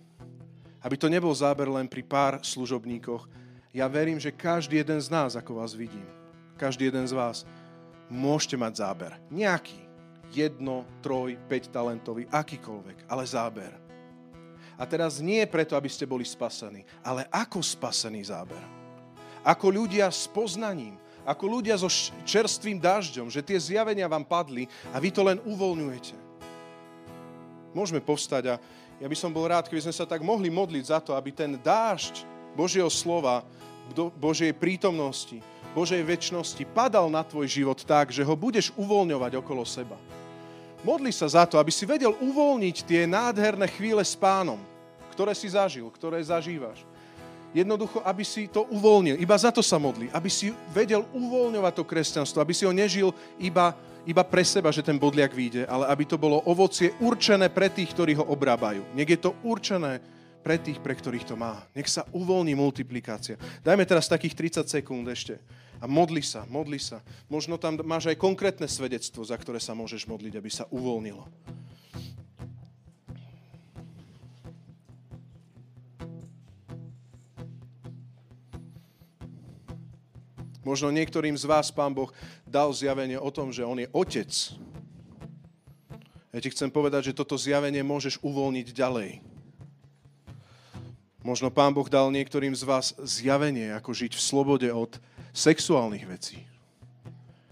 Aby to nebol záber len pri pár služobníkoch. Ja verím, že každý jeden z nás, ako vás vidím, každý jeden z vás, môžete mať záber. Nejaký. Jedno, troj, päť talentový, akýkoľvek, ale záber a teraz nie preto, aby ste boli spasení, ale ako spasený záber. Ako ľudia s poznaním, ako ľudia so čerstvým dažďom, že tie zjavenia vám padli a vy to len uvoľňujete. Môžeme povstať a ja by som bol rád, keby sme sa tak mohli modliť za to, aby ten dážď Božieho slova, Božej prítomnosti, Božej väčšnosti padal na tvoj život tak, že ho budeš uvoľňovať okolo seba Modli sa za to, aby si vedel uvoľniť tie nádherné chvíle s pánom, ktoré si zažil, ktoré zažívaš. Jednoducho, aby si to uvoľnil. Iba za to sa modli. Aby si vedel uvoľňovať to kresťanstvo. Aby si ho nežil iba, iba pre seba, že ten bodliak vyjde, ale aby to bolo ovocie určené pre tých, ktorí ho obrábajú. Nech je to určené pre tých, pre ktorých to má. Nech sa uvoľní multiplikácia. Dajme teraz takých 30 sekúnd ešte. A modli sa, modli sa. Možno tam máš aj konkrétne svedectvo, za ktoré sa môžeš modliť, aby sa uvoľnilo. Možno niektorým z vás Pán Boh dal zjavenie o tom, že On je Otec. Ja ti chcem povedať, že toto zjavenie môžeš uvoľniť ďalej. Možno Pán Boh dal niektorým z vás zjavenie, ako žiť v slobode od sexuálnych vecí.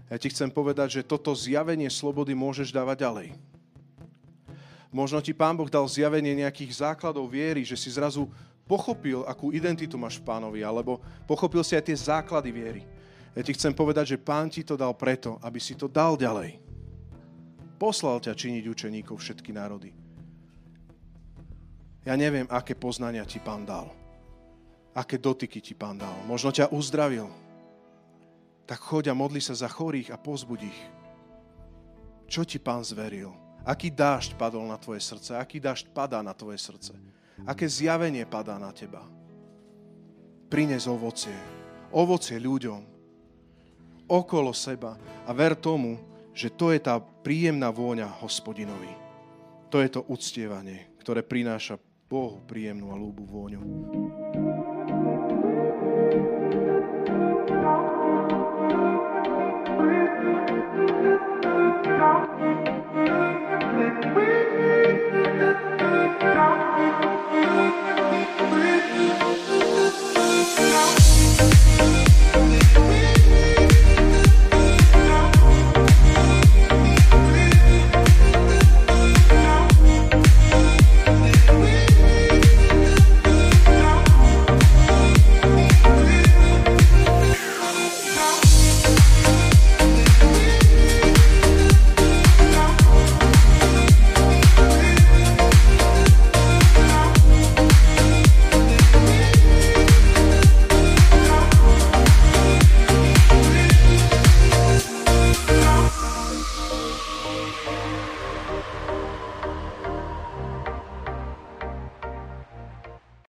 Ja ti chcem povedať, že toto zjavenie slobody môžeš dávať ďalej. Možno ti Pán Boh dal zjavenie nejakých základov viery, že si zrazu pochopil, akú identitu máš v pánovi, alebo pochopil si aj tie základy viery. Ja ti chcem povedať, že pán ti to dal preto, aby si to dal ďalej. Poslal ťa činiť učeníkov všetky národy. Ja neviem, aké poznania ti pán dal. Aké dotyky ti pán dal. Možno ťa uzdravil. Tak choď a modli sa za chorých a pozbud ich. Čo ti pán zveril? Aký dážď padol na tvoje srdce? Aký dážď padá na tvoje srdce? Aké zjavenie padá na teba? Prines ovocie. Ovocie ľuďom okolo seba a ver tomu, že to je tá príjemná vôňa hospodinovi. To je to uctievanie, ktoré prináša Bohu príjemnú a ľúbu vôňu. Thank.